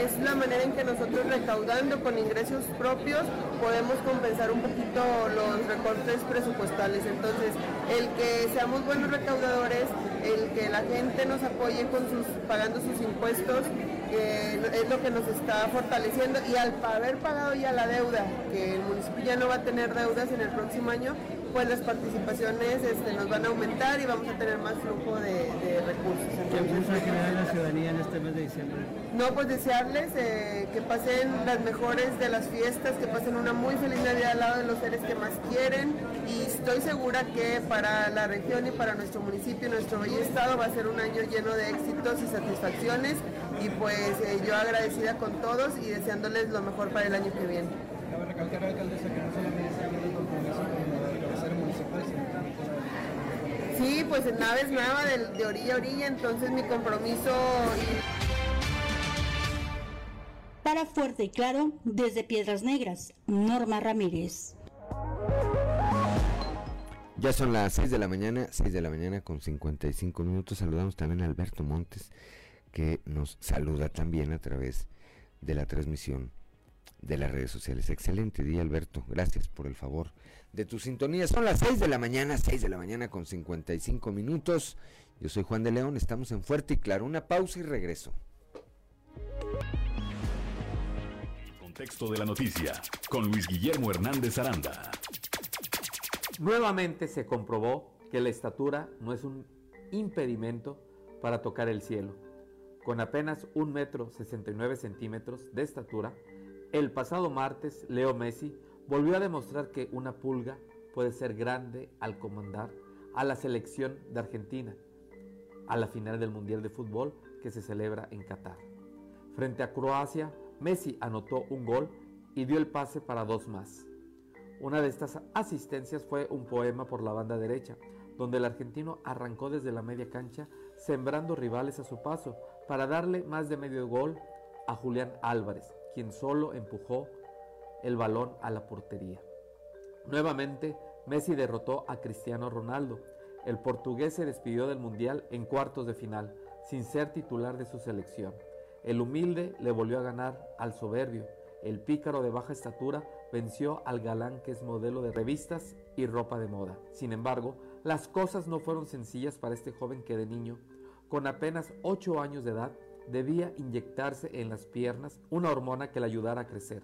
es la manera en que nosotros recaudando con ingresos propios podemos compensar un poquito los recortes presupuestales. Entonces, el que seamos buenos recaudadores, el que la gente nos apoye con pagando sus impuestos, es lo que nos está fortaleciendo y al haber pagado ya la deuda, que el municipio ya no va a tener deudas en el próximo año, pues las participaciones este, nos van a aumentar y vamos a tener más flujo de, recursos. ¿Qué mensaje que da la ciudadanía en este mes de diciembre? No, pues desearles eh, que pasen las mejores de las fiestas, que pasen una muy feliz Navidad al lado de los seres que más quieren y estoy segura que para la región y para nuestro municipio y nuestro bello estado va a ser un año lleno de éxitos y satisfacciones y pues eh, yo agradecida con todos y deseándoles lo mejor para el año que viene. Cabe recalcar, alcaldesa, que no solamente se el compromiso con el municipal, Sí, pues en naves nava de, de orilla a orilla, entonces mi compromiso... Para Fuerte y Claro, desde Piedras Negras, Norma Ramírez. Ya son las 6 de la mañana, 6 de la mañana con 55 minutos. Saludamos también a Alberto Montes, que nos saluda también a través de la transmisión de las redes sociales. Excelente día, Alberto. Gracias por el favor de tu sintonía. Son las 6 de la mañana, 6 de la mañana con 55 minutos. Yo soy Juan de León, estamos en Fuerte y Claro. Una pausa y regreso. Contexto de la noticia con Luis Guillermo Hernández Aranda. Nuevamente se comprobó que la estatura no es un impedimento para tocar el cielo. Con apenas un metro 69 centímetros de estatura, el pasado martes Leo Messi volvió a demostrar que una pulga puede ser grande al comandar a la selección de Argentina a la final del Mundial de Fútbol que se celebra en Qatar. Frente a Croacia, Messi anotó un gol y dio el pase para dos más. Una de estas asistencias fue un poema por la banda derecha, donde el argentino arrancó desde la media cancha, sembrando rivales a su paso, para darle más de medio gol a Julián Álvarez, quien solo empujó el balón a la portería. Nuevamente, Messi derrotó a Cristiano Ronaldo. El portugués se despidió del Mundial en cuartos de final, sin ser titular de su selección. El humilde le volvió a ganar al soberbio. El pícaro de baja estatura venció al galán que es modelo de revistas y ropa de moda. Sin embargo, las cosas no fueron sencillas para este joven que de niño, con apenas 8 años de edad, debía inyectarse en las piernas una hormona que le ayudara a crecer.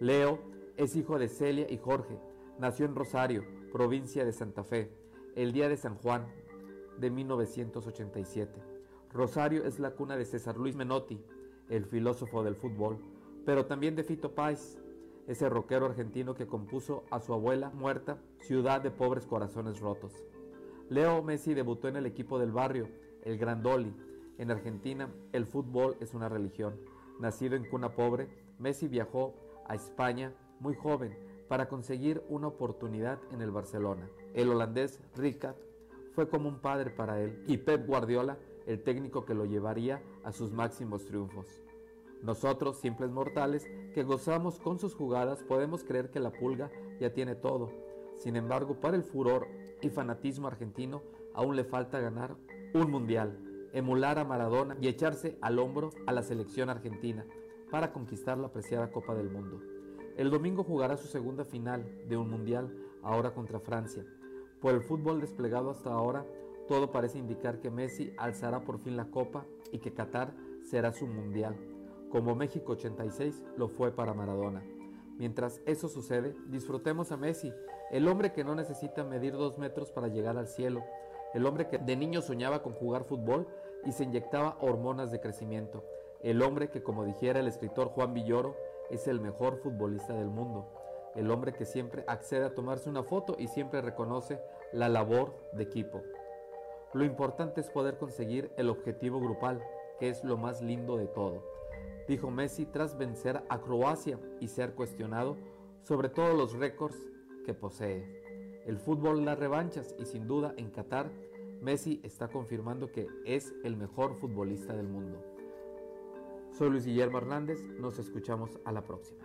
Leo es hijo de Celia y Jorge. Nació en Rosario, provincia de Santa Fe, el día de San Juan de 1987. Rosario es la cuna de César Luis Menotti, el filósofo del fútbol, pero también de Fito Páez, ese rockero argentino que compuso a su abuela muerta, Ciudad de Pobres Corazones Rotos. Leo Messi debutó en el equipo del barrio, el Grandoli. En Argentina, el fútbol es una religión. Nacido en cuna pobre, Messi viajó a España muy joven para conseguir una oportunidad en el Barcelona. El holandés Ricard fue como un padre para él y Pep Guardiola el técnico que lo llevaría a sus máximos triunfos. Nosotros, simples mortales, que gozamos con sus jugadas, podemos creer que la pulga ya tiene todo. Sin embargo, para el furor y fanatismo argentino, aún le falta ganar un mundial, emular a Maradona y echarse al hombro a la selección argentina para conquistar la apreciada Copa del Mundo. El domingo jugará su segunda final de un mundial, ahora contra Francia. Por el fútbol desplegado hasta ahora, todo parece indicar que Messi alzará por fin la copa y que Qatar será su mundial, como México 86 lo fue para Maradona. Mientras eso sucede, disfrutemos a Messi, el hombre que no necesita medir dos metros para llegar al cielo, el hombre que de niño soñaba con jugar fútbol y se inyectaba hormonas de crecimiento, el hombre que, como dijera el escritor Juan Villoro, es el mejor futbolista del mundo, el hombre que siempre accede a tomarse una foto y siempre reconoce la labor de equipo. Lo importante es poder conseguir el objetivo grupal, que es lo más lindo de todo, dijo Messi tras vencer a Croacia y ser cuestionado sobre todos los récords que posee. El fútbol las revanchas y sin duda en Qatar, Messi está confirmando que es el mejor futbolista del mundo. Soy Luis Guillermo Hernández, nos escuchamos a la próxima.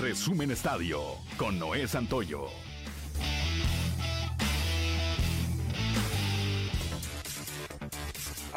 Resumen Estadio con Noé Santoyo.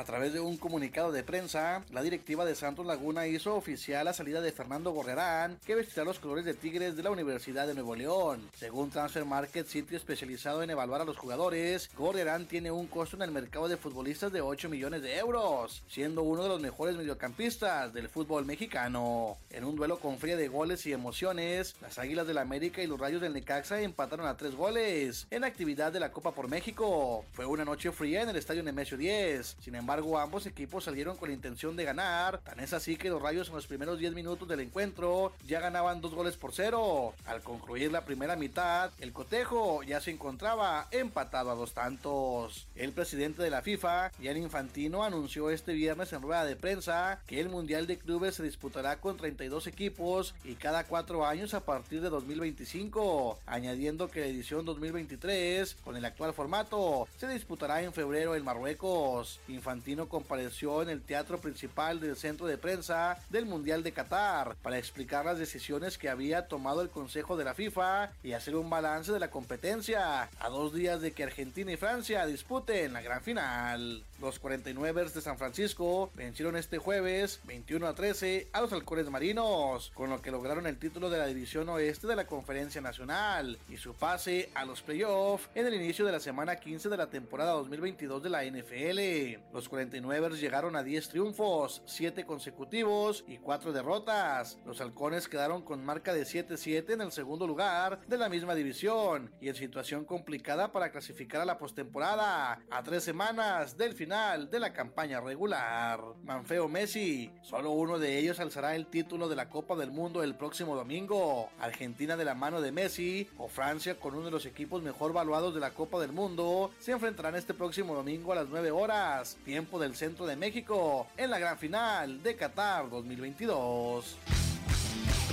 Través de un comunicado de prensa, la directiva de Santos Laguna hizo oficial la salida de Fernando Gorrerán, que vestirá los colores de Tigres de la Universidad de Nuevo León. Según Transfer Market, sitio especializado en evaluar a los jugadores, Gorrerán tiene un costo en el mercado de futbolistas de 8 millones de euros, siendo uno de los mejores mediocampistas del fútbol mexicano. En un duelo con fría de goles y emociones, las Águilas del América y los Rayos del Necaxa empataron a tres goles en actividad de la Copa por México. Fue una noche fría en el estadio Nemesio 10. Sin embargo, embargo, ambos equipos salieron con la intención de ganar. Tan es así que los Rayos en los primeros 10 minutos del encuentro ya ganaban dos goles por cero. Al concluir la primera mitad, el cotejo ya se encontraba empatado a dos tantos. El presidente de la FIFA, Gianni Infantino, anunció este viernes en rueda de prensa que el Mundial de Clubes se disputará con 32 equipos y cada cuatro años a partir de 2025, añadiendo que la edición 2023, con el actual formato, se disputará en febrero en Marruecos. Infantino compareció en el teatro principal del centro de prensa del Mundial de Qatar para explicar las decisiones que había tomado el Consejo de la FIFA y hacer un balance de la competencia a dos días de que Argentina y Francia disputen la gran final. Los 49ers de San Francisco vencieron este jueves 21 a 13 a los halcones marinos, con lo que lograron el título de la división oeste de la Conferencia Nacional y su pase a los playoffs en el inicio de la semana 15 de la temporada 2022 de la NFL. Los 49ers llegaron a 10 triunfos, 7 consecutivos y 4 derrotas. Los halcones quedaron con marca de 7-7 en el segundo lugar de la misma división y en situación complicada para clasificar a la postemporada a tres semanas del final de la campaña regular. Manfeo Messi, solo uno de ellos alzará el título de la Copa del Mundo el próximo domingo. Argentina de la mano de Messi o Francia con uno de los equipos mejor valuados de la Copa del Mundo se enfrentarán este próximo domingo a las 9 horas tiempo del centro de México en la gran final de Qatar 2022.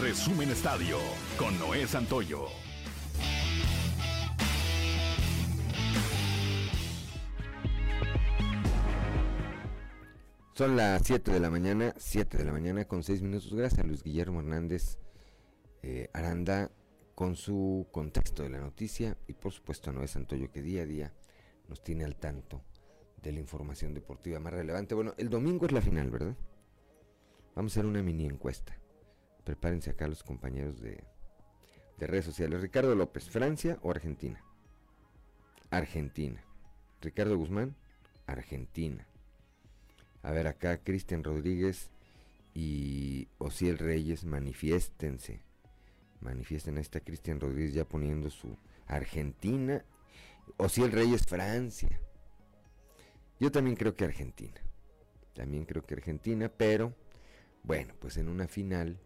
Resumen Estadio con Noé Santoyo. Son las 7 de la mañana, 7 de la mañana con 6 minutos. Gracias a Luis Guillermo Hernández eh, Aranda con su contexto de la noticia y por supuesto a Noé Santoyo que día a día nos tiene al tanto de la información deportiva más relevante. Bueno, el domingo es la final, ¿verdad? Vamos a hacer una mini encuesta. Prepárense acá los compañeros de, de redes sociales. Ricardo López, ¿Francia o Argentina? Argentina. Ricardo Guzmán, Argentina. A ver, acá Cristian Rodríguez y Ociel Reyes, manifiéstense. Manifiesten, ahí está Cristian Rodríguez ya poniendo su Argentina. Ociel Reyes, Francia. Yo también creo que Argentina. También creo que Argentina, pero bueno, pues en una final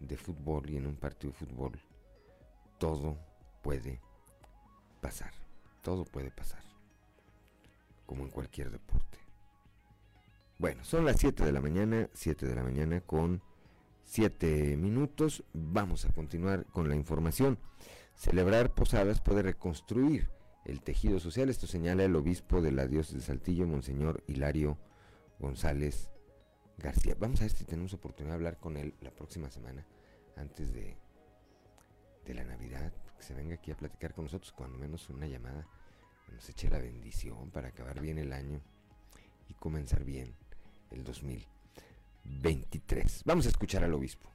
de fútbol y en un partido de fútbol, todo puede pasar. Todo puede pasar. Como en cualquier deporte. Bueno, son las 7 de la mañana, 7 de la mañana con 7 minutos. Vamos a continuar con la información. Celebrar posadas puede reconstruir el tejido social. Esto señala el obispo de la diócesis de Saltillo, Monseñor Hilario González García. Vamos a ver si tenemos oportunidad de hablar con él la próxima semana, antes de, de la Navidad, que se venga aquí a platicar con nosotros, cuando menos una llamada, nos eche la bendición para acabar bien el año y comenzar bien el 2023. Vamos a escuchar al obispo.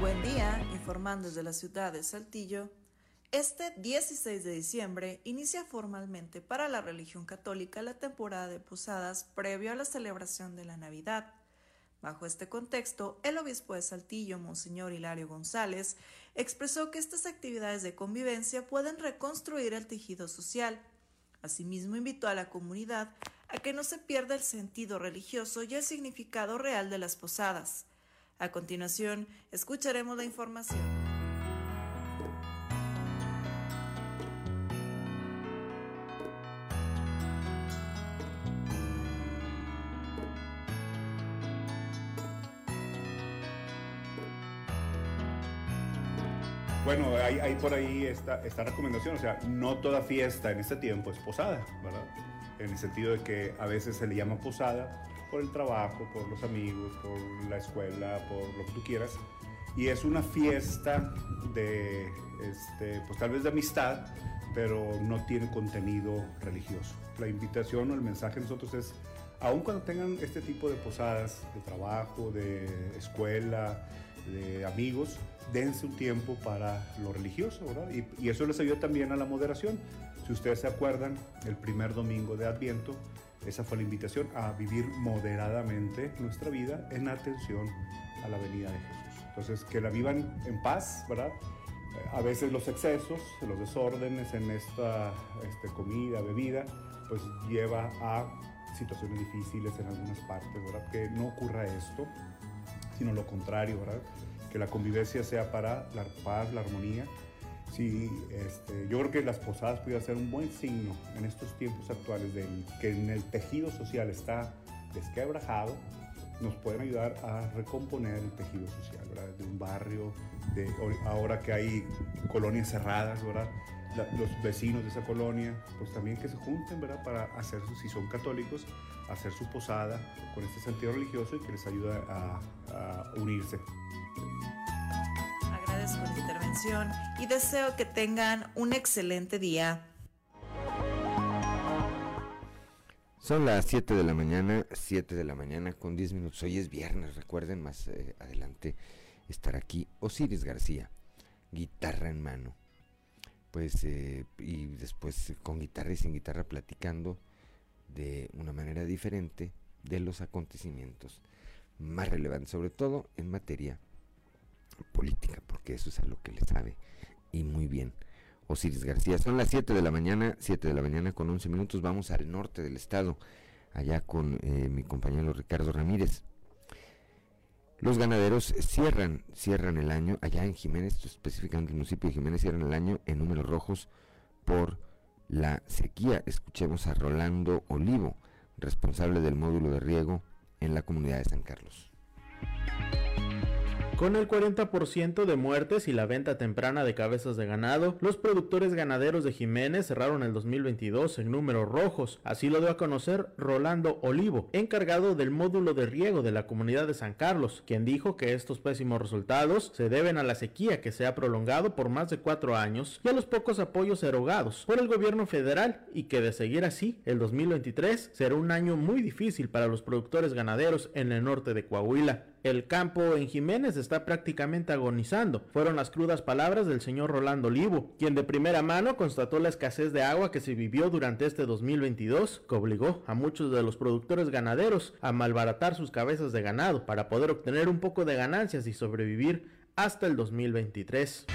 Buen día, informando desde la ciudad de Saltillo. Este 16 de diciembre inicia formalmente para la religión católica la temporada de posadas previo a la celebración de la Navidad. Bajo este contexto, el obispo de Saltillo, Monseñor Hilario González, expresó que estas actividades de convivencia pueden reconstruir el tejido social. Asimismo, invitó a la comunidad a que no se pierda el sentido religioso y el significado real de las posadas. A continuación, escucharemos la información. Bueno, hay, por ahí esta, esta recomendación, o sea, no toda fiesta en este tiempo es posada, ¿verdad? En el sentido de que a veces se le llama posada por el trabajo, por los amigos, por la escuela, por lo que tú quieras. Y es una fiesta de, este, pues tal vez de amistad, pero no tiene contenido religioso. La invitación o el mensaje de nosotros es, aun cuando tengan este tipo de posadas de trabajo, de escuela, de amigos, dense un tiempo para lo religioso, ¿verdad? Y, eso les ayuda también a la moderación. Si ustedes se acuerdan, el primer domingo de Adviento, esa fue la invitación a vivir moderadamente nuestra vida en atención a la venida de Jesús. Entonces, que la vivan en paz, ¿verdad? A veces los excesos, los desórdenes en esta este, comida, bebida, pues lleva a situaciones difíciles en algunas partes, ¿verdad? Que no ocurra esto, sino lo contrario, ¿verdad? Que la convivencia sea para la paz, la armonía. Sí, este, yo creo que las posadas pueden ser un buen signo en estos tiempos actuales de que en el tejido social está desquebrajado, nos pueden ayudar a recomponer el tejido social, ¿verdad? De un barrio, de, ahora que hay colonias cerradas, ¿verdad? los vecinos de esa colonia, pues también que se junten, ¿verdad? Para hacer, si son católicos, hacer su posada con este sentido religioso y que les ayuda a, unirse. Agradezco la intervención y deseo que tengan un excelente día. Son las 7 de la mañana, 7 de la mañana con 10 minutos. Hoy es viernes, recuerden más eh, adelante estar aquí Osiris García, guitarra en mano. Pues, eh, y después con guitarra y sin guitarra platicando de una manera diferente de los acontecimientos más relevantes, sobre todo en materia política, porque eso es a lo que le sabe y muy bien. Osiris García, son las 7 de la mañana, 7 de la mañana con 11 minutos, vamos al norte del estado, allá con eh, mi compañero Ricardo Ramírez. Los ganaderos cierran, cierran el año, allá en Jiménez, específicamente el municipio de Jiménez, cierran el año en números rojos por la sequía. Escuchemos a Rolando Olivo, responsable del módulo de riego en la comunidad de San Carlos. Con el 40% de muertes y la venta temprana de cabezas de ganado, los productores ganaderos de Jiménez cerraron el 2022 en números rojos. Así lo dio a conocer Rolando Olivo, encargado del módulo de riego de la comunidad de San Carlos, quien dijo que estos pésimos resultados se deben a la sequía que se ha prolongado por más de cuatro años y a los pocos apoyos erogados por el gobierno federal y que de seguir así, el 2023 será un año muy difícil para los productores ganaderos en el norte de Coahuila. El campo en Jiménez está prácticamente agonizando. Fueron las crudas palabras del señor Rolando Olivo, quien de primera mano constató la escasez de agua que se vivió durante este 2022, que obligó a muchos de los productores ganaderos a malbaratar sus cabezas de ganado para poder obtener un poco de ganancias y sobrevivir hasta el 2023.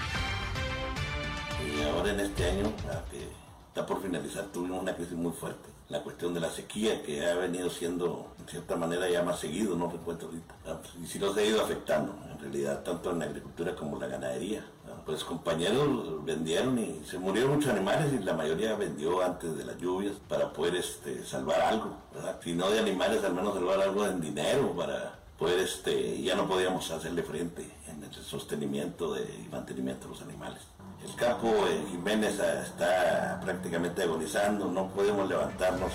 Y ahora en este año, que está por finalizar, tuvimos una crisis muy fuerte. La cuestión de la sequía que ha venido siendo, en cierta manera, ya más seguido, no recuerdo ahorita. Y sí nos ha ido afectando, en realidad, tanto en la agricultura como en la ganadería. Pues compañeros vendieron y se murieron muchos animales y la mayoría vendió antes de las lluvias para poder este, salvar algo. Si no de animales, al menos salvar algo en dinero para poder, este, ya no podíamos hacerle frente en el sostenimiento de, y mantenimiento de los animales. El capo en Jiménez está prácticamente agonizando, no podemos levantarnos.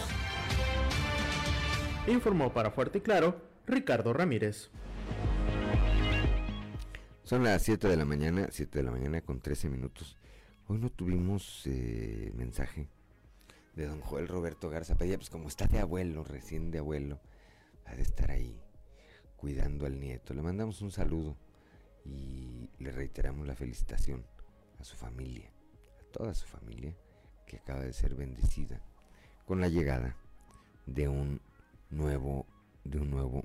Informó para Fuerte y Claro Ricardo Ramírez. Son las 7 de la mañana, 7 de la mañana con 13 minutos. Hoy no tuvimos eh, mensaje de don Joel Roberto Garza Padilla, pues como está de abuelo, recién de abuelo, ha de estar ahí cuidando al nieto. Le mandamos un saludo y le reiteramos la felicitación a su familia, a toda su familia que acaba de ser bendecida con la llegada de un nuevo de un nuevo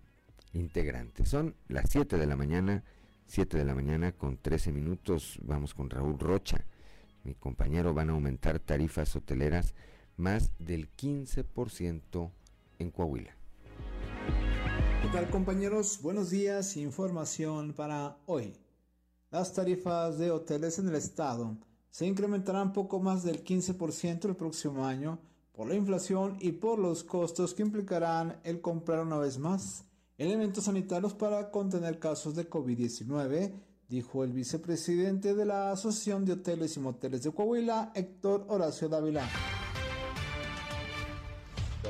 integrante. Son las 7 de la mañana, 7 de la mañana con 13 minutos. Vamos con Raúl Rocha. Mi compañero van a aumentar tarifas hoteleras más del 15% en Coahuila. ¿Qué tal compañeros? Buenos días. Información para hoy. Las tarifas de hoteles en el estado se incrementarán poco más del 15% el próximo año por la inflación y por los costos que implicarán el comprar una vez más elementos sanitarios para contener casos de COVID-19, dijo el vicepresidente de la Asociación de Hoteles y Moteles de Coahuila, Héctor Horacio Dávila.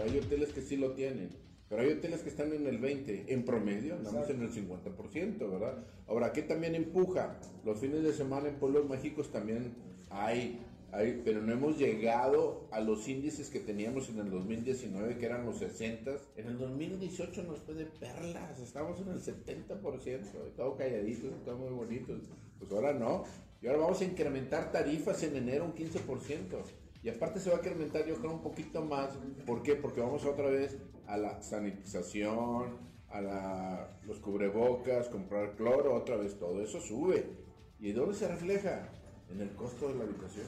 Hay hoteles que sí lo tienen, pero hay hoteles que están en el 20, en promedio, andamos en el 50%, ¿verdad? Ahora, ¿qué también empuja? Los fines de semana en pueblos mágicos también hay, hay, pero no hemos llegado a los índices que teníamos en el 2019, que eran los 60. En el 2018 nos fue de perlas, estamos en el 70%, todo calladitos, todo muy bonitos. Pues ahora no, y ahora vamos a incrementar tarifas en enero un 15%. Y aparte se va a incrementar yo creo un poquito más. ¿Por qué? Porque vamos otra vez a la sanitización, a la, los cubrebocas, comprar cloro, otra vez todo eso sube. ¿Y dónde se refleja? En el costo de la habitación.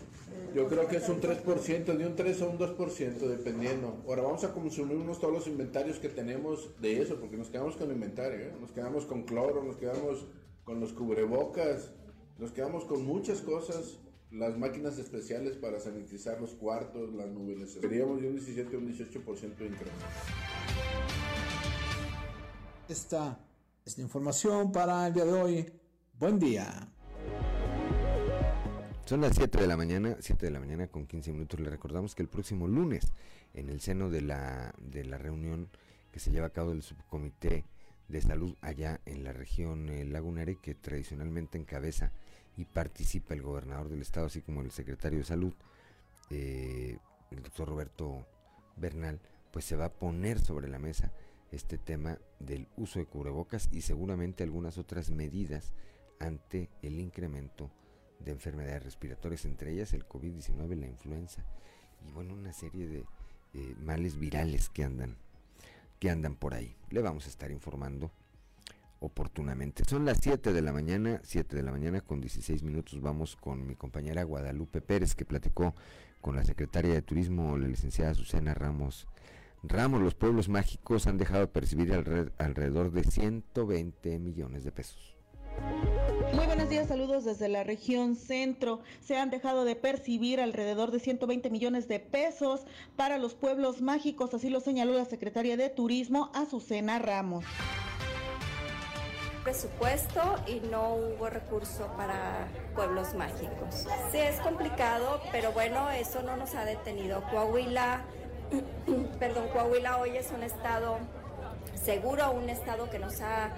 Yo creo que es un 3%, de un 3 a un 2%, dependiendo. Ahora vamos a consumirnos todos los inventarios que tenemos de eso, porque nos quedamos con inventario, ¿eh? nos quedamos con cloro, nos quedamos con los cubrebocas, nos quedamos con muchas cosas las máquinas especiales para sanitizar los cuartos, las nubes. Seríamos de un 17 a un 18% de incremento. Esta es la información para el día de hoy. Buen día. Son las 7 de la mañana, 7 de la mañana con 15 minutos. Le recordamos que el próximo lunes, en el seno de la, de la reunión que se lleva a cabo del subcomité de salud allá en la región eh, lagunare, que tradicionalmente encabeza y participa el gobernador del estado, así como el secretario de salud, eh, el doctor Roberto Bernal, pues se va a poner sobre la mesa este tema del uso de cubrebocas y seguramente algunas otras medidas ante el incremento de enfermedades respiratorias, entre ellas el COVID-19, la influenza y bueno, una serie de eh, males virales que andan, que andan por ahí. Le vamos a estar informando oportunamente. Son las 7 de la mañana, 7 de la mañana con 16 minutos. Vamos con mi compañera Guadalupe Pérez que platicó con la secretaria de Turismo, la licenciada Susana Ramos. Ramos, los pueblos mágicos han dejado de percibir alrededor de 120 millones de pesos. Muy buenos días, saludos desde la región centro. Se han dejado de percibir alrededor de 120 millones de pesos para los pueblos mágicos, así lo señaló la secretaria de Turismo, Azucena Ramos presupuesto y no hubo recurso para pueblos mágicos. Sí es complicado, pero bueno, eso no nos ha detenido. Coahuila, perdón, Coahuila hoy es un estado seguro, un estado que nos ha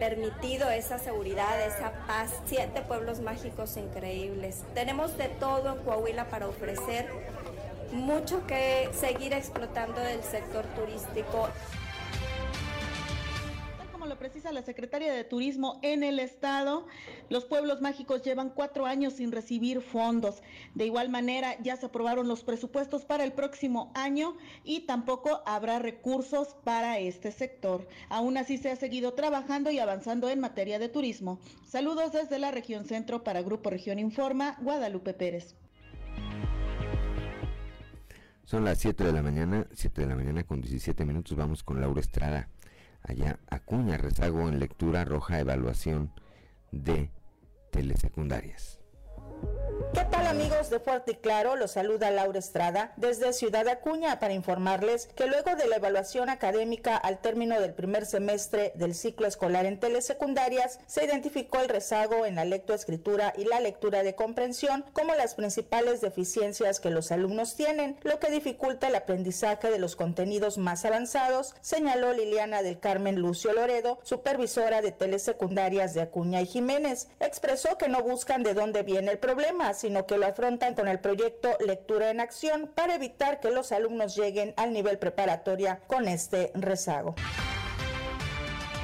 permitido esa seguridad, esa paz. Siete pueblos mágicos increíbles. Tenemos de todo en Coahuila para ofrecer, mucho que seguir explotando del sector turístico. A la secretaria de Turismo en el estado. Los pueblos mágicos llevan cuatro años sin recibir fondos. De igual manera, ya se aprobaron los presupuestos para el próximo año y tampoco habrá recursos para este sector. Aún así, se ha seguido trabajando y avanzando en materia de turismo. Saludos desde la región centro para Grupo Región Informa, Guadalupe Pérez. Son las 7 de la mañana, 7 de la mañana con 17 minutos. Vamos con Laura Estrada. Allá, Acuña, rezago en lectura, roja evaluación de telesecundarias. ¿Qué tal amigos de Fuerte y Claro? Los saluda Laura Estrada desde Ciudad Acuña para informarles que luego de la evaluación académica al término del primer semestre del ciclo escolar en telesecundarias, se identificó el rezago en la lectoescritura y la lectura de comprensión como las principales deficiencias que los alumnos tienen, lo que dificulta el aprendizaje de los contenidos más avanzados, señaló Liliana del Carmen Lucio Loredo, supervisora de telesecundarias de Acuña y Jiménez. Expresó que no buscan de dónde viene el sino que lo afrontan con el proyecto Lectura en Acción para evitar que los alumnos lleguen al nivel preparatoria con este rezago.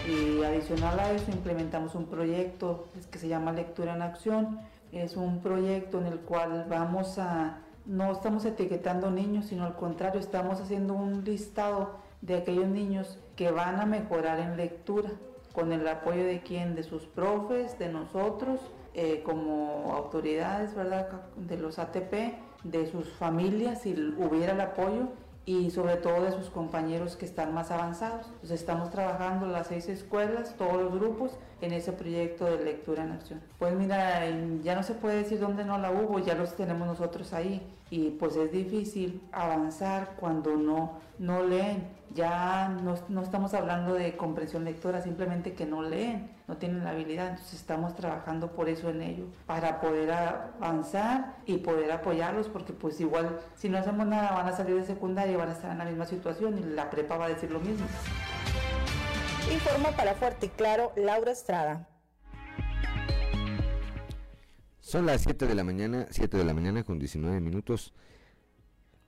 Y adicional a eso implementamos un proyecto que se llama Lectura en Acción. Es un proyecto en el cual vamos a, no estamos etiquetando niños, sino al contrario, estamos haciendo un listado de aquellos niños que van a mejorar en lectura, con el apoyo de quién, de sus profes, de nosotros eh, como autoridades, ¿verdad? De los ATP, de sus familias, si hubiera el apoyo y sobre todo de sus compañeros que están más avanzados. Entonces estamos trabajando las seis escuelas, todos los grupos, en ese proyecto de lectura en acción. Pues mira, ya no se puede decir dónde no la hubo, ya los tenemos nosotros ahí y pues es difícil avanzar cuando no, no leen. Ya no, no estamos hablando de comprensión lectora, simplemente que no leen no tienen la habilidad, entonces estamos trabajando por eso en ello, para poder avanzar y poder apoyarlos, porque pues igual si no hacemos nada van a salir de secundaria y van a estar en la misma situación y la prepa va a decir lo mismo. Informa para Fuerte y Claro, Laura Estrada. Son las 7 de la mañana, 7 de la mañana con 19 minutos.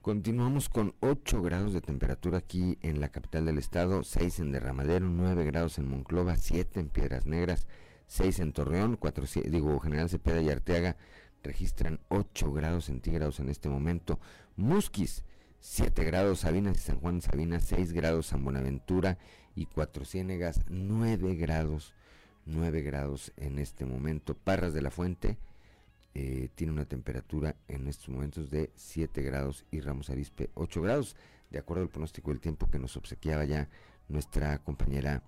Continuamos con 8 grados de temperatura aquí en la capital del estado, 6 en Derramadero, 9 grados en Monclova, 7 en Piedras Negras, 6 en Torreón, 4, digo General Cepeda y Arteaga registran 8 grados centígrados en este momento. Musquis, 7 grados, Sabinas y San Juan Sabinas, 6 grados, San Buenaventura y Cuatro Ciénegas, 9 grados, 9 grados en este momento. Parras de la Fuente, eh, tiene una temperatura en estos momentos de 7 grados y Ramos Arispe 8 grados, de acuerdo al pronóstico del tiempo que nos obsequiaba ya nuestra compañera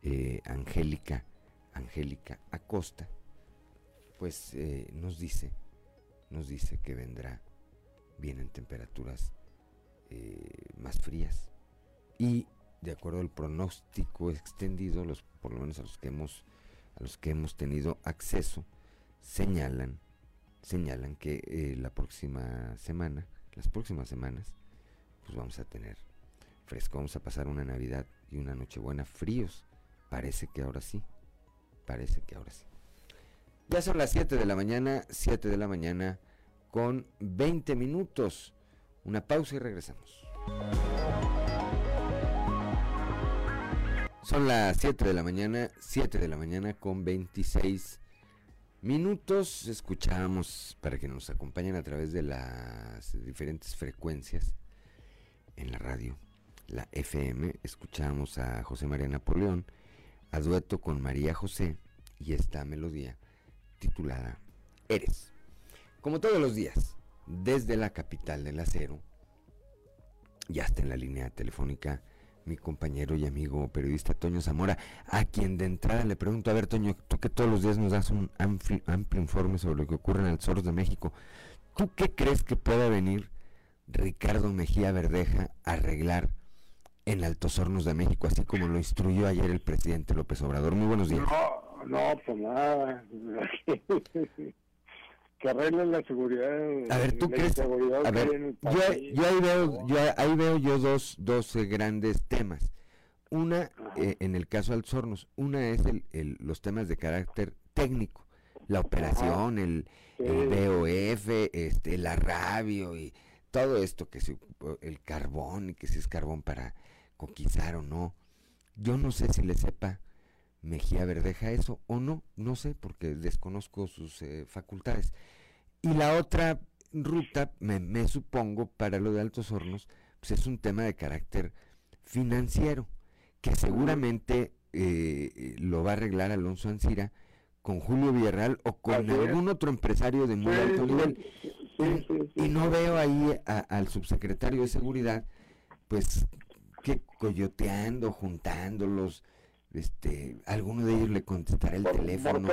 eh, Angélica, Angélica Acosta, pues eh, nos dice, nos dice que vendrá, vienen temperaturas más frías. Y de acuerdo al pronóstico extendido, los, por lo menos a los que hemos, a los que hemos tenido acceso, señalan señalan que eh, la próxima semana, las próximas semanas, pues vamos a tener fresco, vamos a pasar una Navidad y una Nochebuena fríos. Parece que ahora sí, parece que ahora sí. Ya son las 7 de la mañana, 7 de la mañana con 20 minutos. Una pausa y regresamos. Son las 7 de la mañana, 7 de la mañana con 26 minutos escuchamos para que nos acompañen a través de las diferentes frecuencias en la radio, la FM, escuchamos a José María Napoleón, a dueto con María José y esta melodía titulada Eres. Como todos los días, desde la capital del acero, ya está en la línea telefónica mi compañero y amigo periodista Toño Zamora, a quien de entrada le pregunto, a ver Toño, tú que todos los días nos das un amplio, informe sobre lo que ocurre en el Soros de México, ¿tú qué crees que pueda venir Ricardo Mejía Verdeja a arreglar en Altos Hornos de México, así como lo instruyó ayer el presidente López Obrador? Muy buenos días. No, no, pues nada. que arreglen la seguridad. A ver, ¿tú crees? A ver, yo, yo, ahí veo, yo ahí veo yo dos, dos eh, grandes temas. Una, eh, en el caso de Alzornos, una es el, los temas de carácter técnico, la operación, el, el, BOF, este, la radio y todo esto que se, el carbón y que si es carbón para conquistar o no. Yo no sé si le sepa Mejía Verdeja eso o no, no sé, porque desconozco sus eh, facultades. Y la otra ruta, me, supongo, para lo de Altos Hornos, pues es un tema de carácter financiero, que seguramente eh, lo va a arreglar Alonso Ancira con Julio Villarreal o con algún otro empresario de muy alto nivel. y, no veo ahí al subsecretario de Seguridad, pues, que coyoteando, juntándolos, este, alguno de ellos le contestará el teléfono.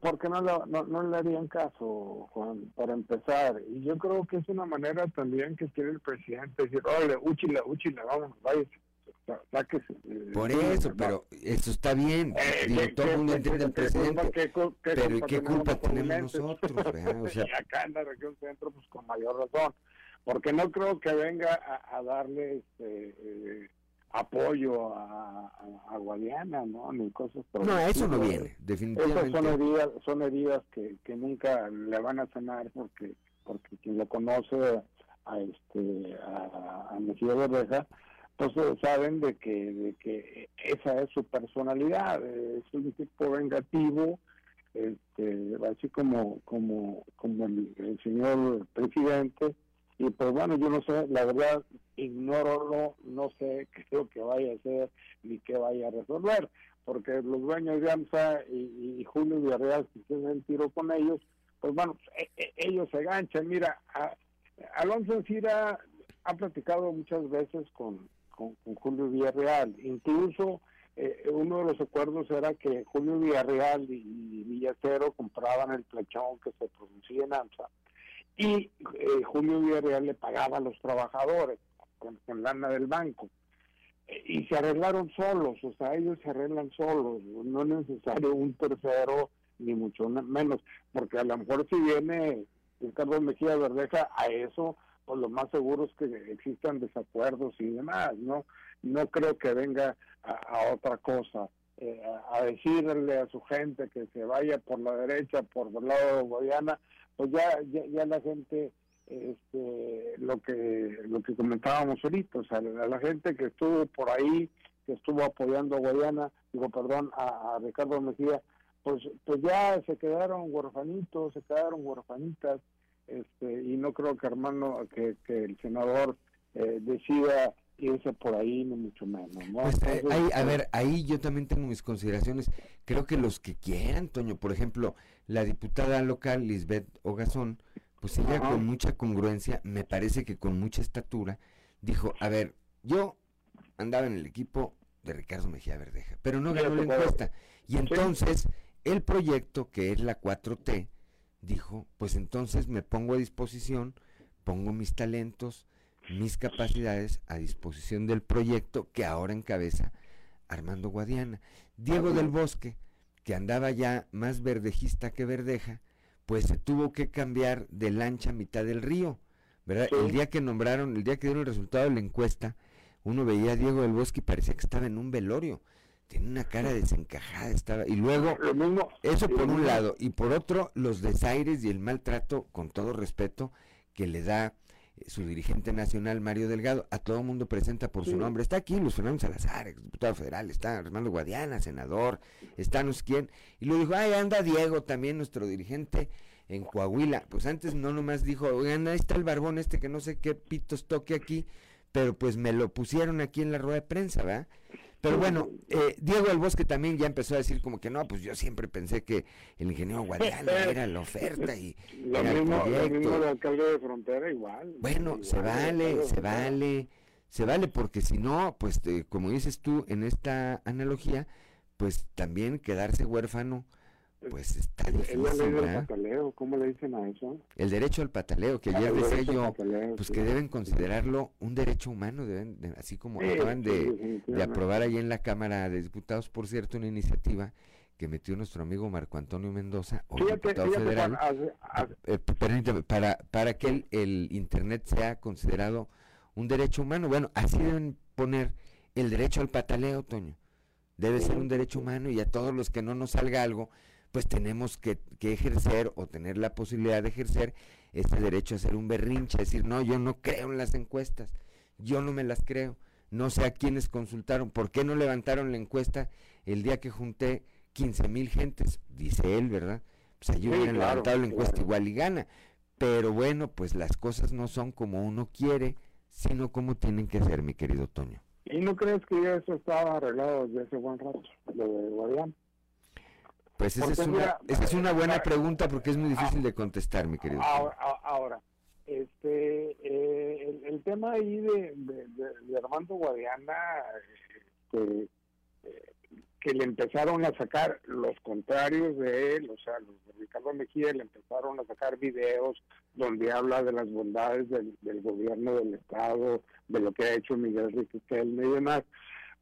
¿Por qué, no, no, no, le harían caso, Juan, para empezar? Y yo creo que es una manera también que tiene el presidente decir, oye, úchila, úchila, vamos, vaya, sáquese. Eh, Por eso, pero eso está bien. Eh, todo el mundo entiende el presidente. pero ¿y qué culpa tenemos nosotros? o sea, y acá en la región centro, pues con mayor razón. Porque no creo que venga a, a darle este, eh, apoyo a, a, Guadiana, ¿no? Ni cosas No, eso no viene, definitivamente. Esas son heridas, son heridas que, que nunca le van a sanar porque porque quien lo conoce a este a, a Mejía Berreja, pues saben de que de que esa es su personalidad, es un tipo vengativo, este, así como como como el señor presidente y pues bueno, yo no sé, la verdad, ignoro, no sé qué es lo que vaya a hacer ni qué vaya a resolver, porque los dueños de AMSA y, Julio Villarreal, si tienen tiro con ellos, pues bueno, e, e, ellos se ganchan. Mira, Alonso Encira ha platicado muchas veces con, con, Julio Villarreal, incluso eh, uno de los acuerdos era que Julio Villarreal y, y Villacero compraban el plechón que se producía en AMSA y eh, Julio Villarreal le pagaba a los trabajadores con, lana del banco. Eh, y se arreglaron solos, o sea, ellos se arreglan solos, no es necesario un tercero, ni mucho menos, porque a lo mejor si viene Ricardo Mejía Verdeja a eso, pues lo más seguro es que existan desacuerdos y demás, ¿no? No creo que venga a, otra cosa. Eh, a, decirle a su gente que se vaya por la derecha, por el lado de Guayana, pues ya, ya, la gente, este, lo que lo que comentábamos ahorita, o sea, la, gente que estuvo por ahí, que estuvo apoyando a Guayana, digo, perdón, a, Ricardo Mejía, pues, pues ya se quedaron huerfanitos, se quedaron huerfanitas, este, y no creo que hermano, que, que el senador eh, decida irse por ahí, ni mucho menos. Pues, eh, a ver, ahí yo también tengo mis consideraciones. Creo que los que quieran, Toño, por ejemplo, la diputada local, Lisbeth Ogazón, pues ella con mucha congruencia, me parece que con mucha estatura, dijo, a ver, yo andaba en el equipo de Ricardo Mejía Verdeja, pero no ganó la encuesta. Y entonces, el proyecto, que es la 4T, dijo, pues entonces me pongo a disposición, pongo mis talentos, mis capacidades a disposición del proyecto que ahora encabeza Armando Guadiana. Diego del Bosque, que andaba ya más verdejista que verdeja, pues se tuvo que cambiar de lancha a mitad del río. ¿verdad? El día que nombraron, el día que dieron el resultado de la encuesta, uno veía a Diego del Bosque y parecía que estaba en un velorio. Tiene una cara desencajada, estaba. Y luego, eso por un lado, y por otro, los desaires y el maltrato, con todo respeto, que le da su dirigente nacional, Mario Delgado, a todo mundo presenta por su nombre. Está aquí Luis Fernando Salazar, diputado federal, está Armando Guadiana, senador, está no sé quién. Y lo dijo, ay, anda Diego, también nuestro dirigente en Coahuila. Pues antes no nomás dijo, oigan, ahí está el barbón este que no sé qué pitos toque aquí, pero pues me lo pusieron aquí en la rueda de prensa, ¿verdad? Pero bueno, eh, Diego del Bosque también ya empezó a decir como que no, pues yo siempre pensé que el ingeniero Guadiana era la oferta y lo mismo, el mismo alcalde de frontera igual. Bueno, se vale, se vale, se vale porque si no, pues como dices tú en esta analogía, pues también quedarse huérfano pues está difícil. Del pataleo, ¿cómo le dicen a eso? El derecho al pataleo, que ayer decía yo, pues que deben considerarlo un derecho humano, deben, así como acaban de, aprobar ahí en la Cámara de Diputados, por cierto, una iniciativa que metió nuestro amigo Marco Antonio Mendoza, o diputado federal, eh, para, para que el, el Internet sea considerado un derecho humano. Bueno, así deben poner el derecho al pataleo, Toño. Debe ser un derecho humano y a todos los que no nos salga algo, pues tenemos que, ejercer o tener la posibilidad de ejercer este derecho a hacer un berrinche, decir, no, yo no creo en las encuestas, yo no me las creo. no sé a quiénes consultaron, ¿por qué no levantaron la encuesta el día que junté 15 mil gentes? Dice él, ¿verdad? Pues ahí hubieran levantado la encuesta igual y gana. Pero bueno, pues las cosas no son como uno quiere, sino como tienen que ser, mi querido Toño. ¿Y no crees que ya eso estaba arreglado desde hace buen rato, lo de Guadiana? Pues esa es, una, esa es una buena pregunta porque es muy difícil de contestar, mi querido. Ahora, ahora este, eh, el, tema ahí de, de, Armando Guadiana, este, eh, que le empezaron a sacar los contrarios de él, o sea, los de Ricardo Mejía le empezaron a sacar videos donde habla de las bondades del, gobierno del Estado, de lo que ha hecho Miguel Riquelme y demás.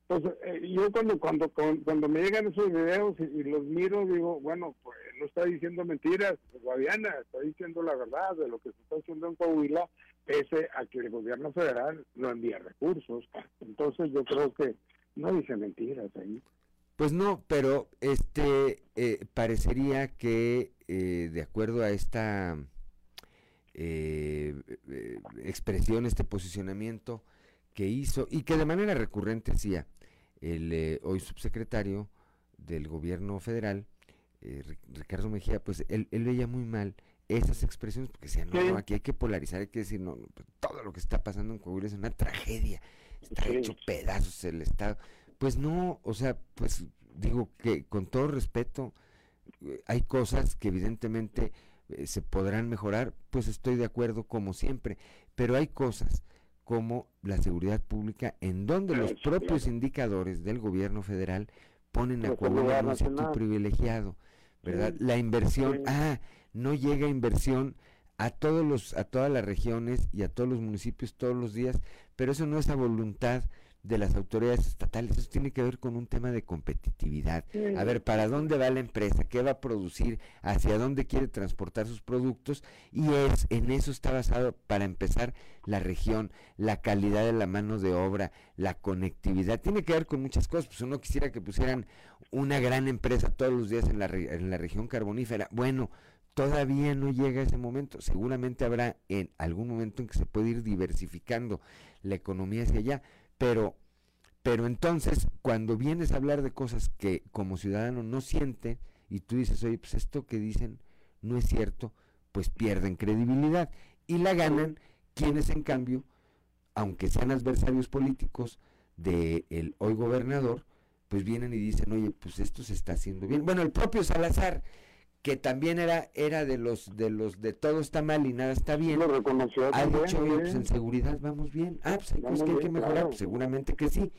Pues eh, yo cuando, cuando, cuando me llegan esos videos y, los miro, digo, bueno, pues no está diciendo mentiras, Guadiana, está diciendo la verdad de lo que se está haciendo en Coahuila, pese a que el gobierno federal no envía recursos. Entonces yo creo que no dice mentiras ahí. Pues no, pero este eh, parecería que eh, de acuerdo a esta expresión, este posicionamiento que hizo y que de manera recurrente hacía, el eh, hoy subsecretario del gobierno federal, eh, Ricardo Mejía, pues él, veía muy mal esas expresiones, porque decía, no, aquí hay que polarizar, hay que decir, no, pues, todo lo que está pasando en Coahuila es una tragedia, está hecho pedazos el Estado. Pues no, o sea, pues digo que con todo respeto, eh, hay cosas que evidentemente se podrán mejorar, pues estoy de acuerdo como siempre, pero hay cosas como la seguridad pública, en donde los propios indicadores del gobierno federal ponen a Coahuila en un sitio privilegiado, ¿verdad? La inversión, ah, no llega inversión a todos los, a todas las regiones y a todos los municipios todos los días, pero eso no es a voluntad de las autoridades estatales. Eso tiene que ver con un tema de competitividad. A ver, ¿para dónde va la empresa? ¿Qué va a producir? ¿Hacia dónde quiere transportar sus productos? Y es en eso está basado, para empezar, la región, la calidad de la mano de obra, la conectividad. Tiene que ver con muchas cosas. Pues uno quisiera que pusieran una gran empresa todos los días en la, en la región carbonífera. Bueno, todavía no llega ese momento. Seguramente habrá en algún momento en que se puede ir diversificando la economía hacia allá pero, pero entonces, cuando vienes a hablar de cosas que como ciudadano no siente, y tú dices, oye, pues esto que dicen no es cierto, pues pierden credibilidad. Y la ganan quienes, en cambio, aunque sean adversarios políticos del hoy gobernador, pues vienen y dicen, oye, pues esto se está haciendo bien. Bueno, el propio Salazar que también era era de los de los de todo está mal y nada está bien. Lo reconoció. Ha dicho, pues en seguridad vamos bien. Ah, pues hay que hay que mejorar, pues, seguramente que sí.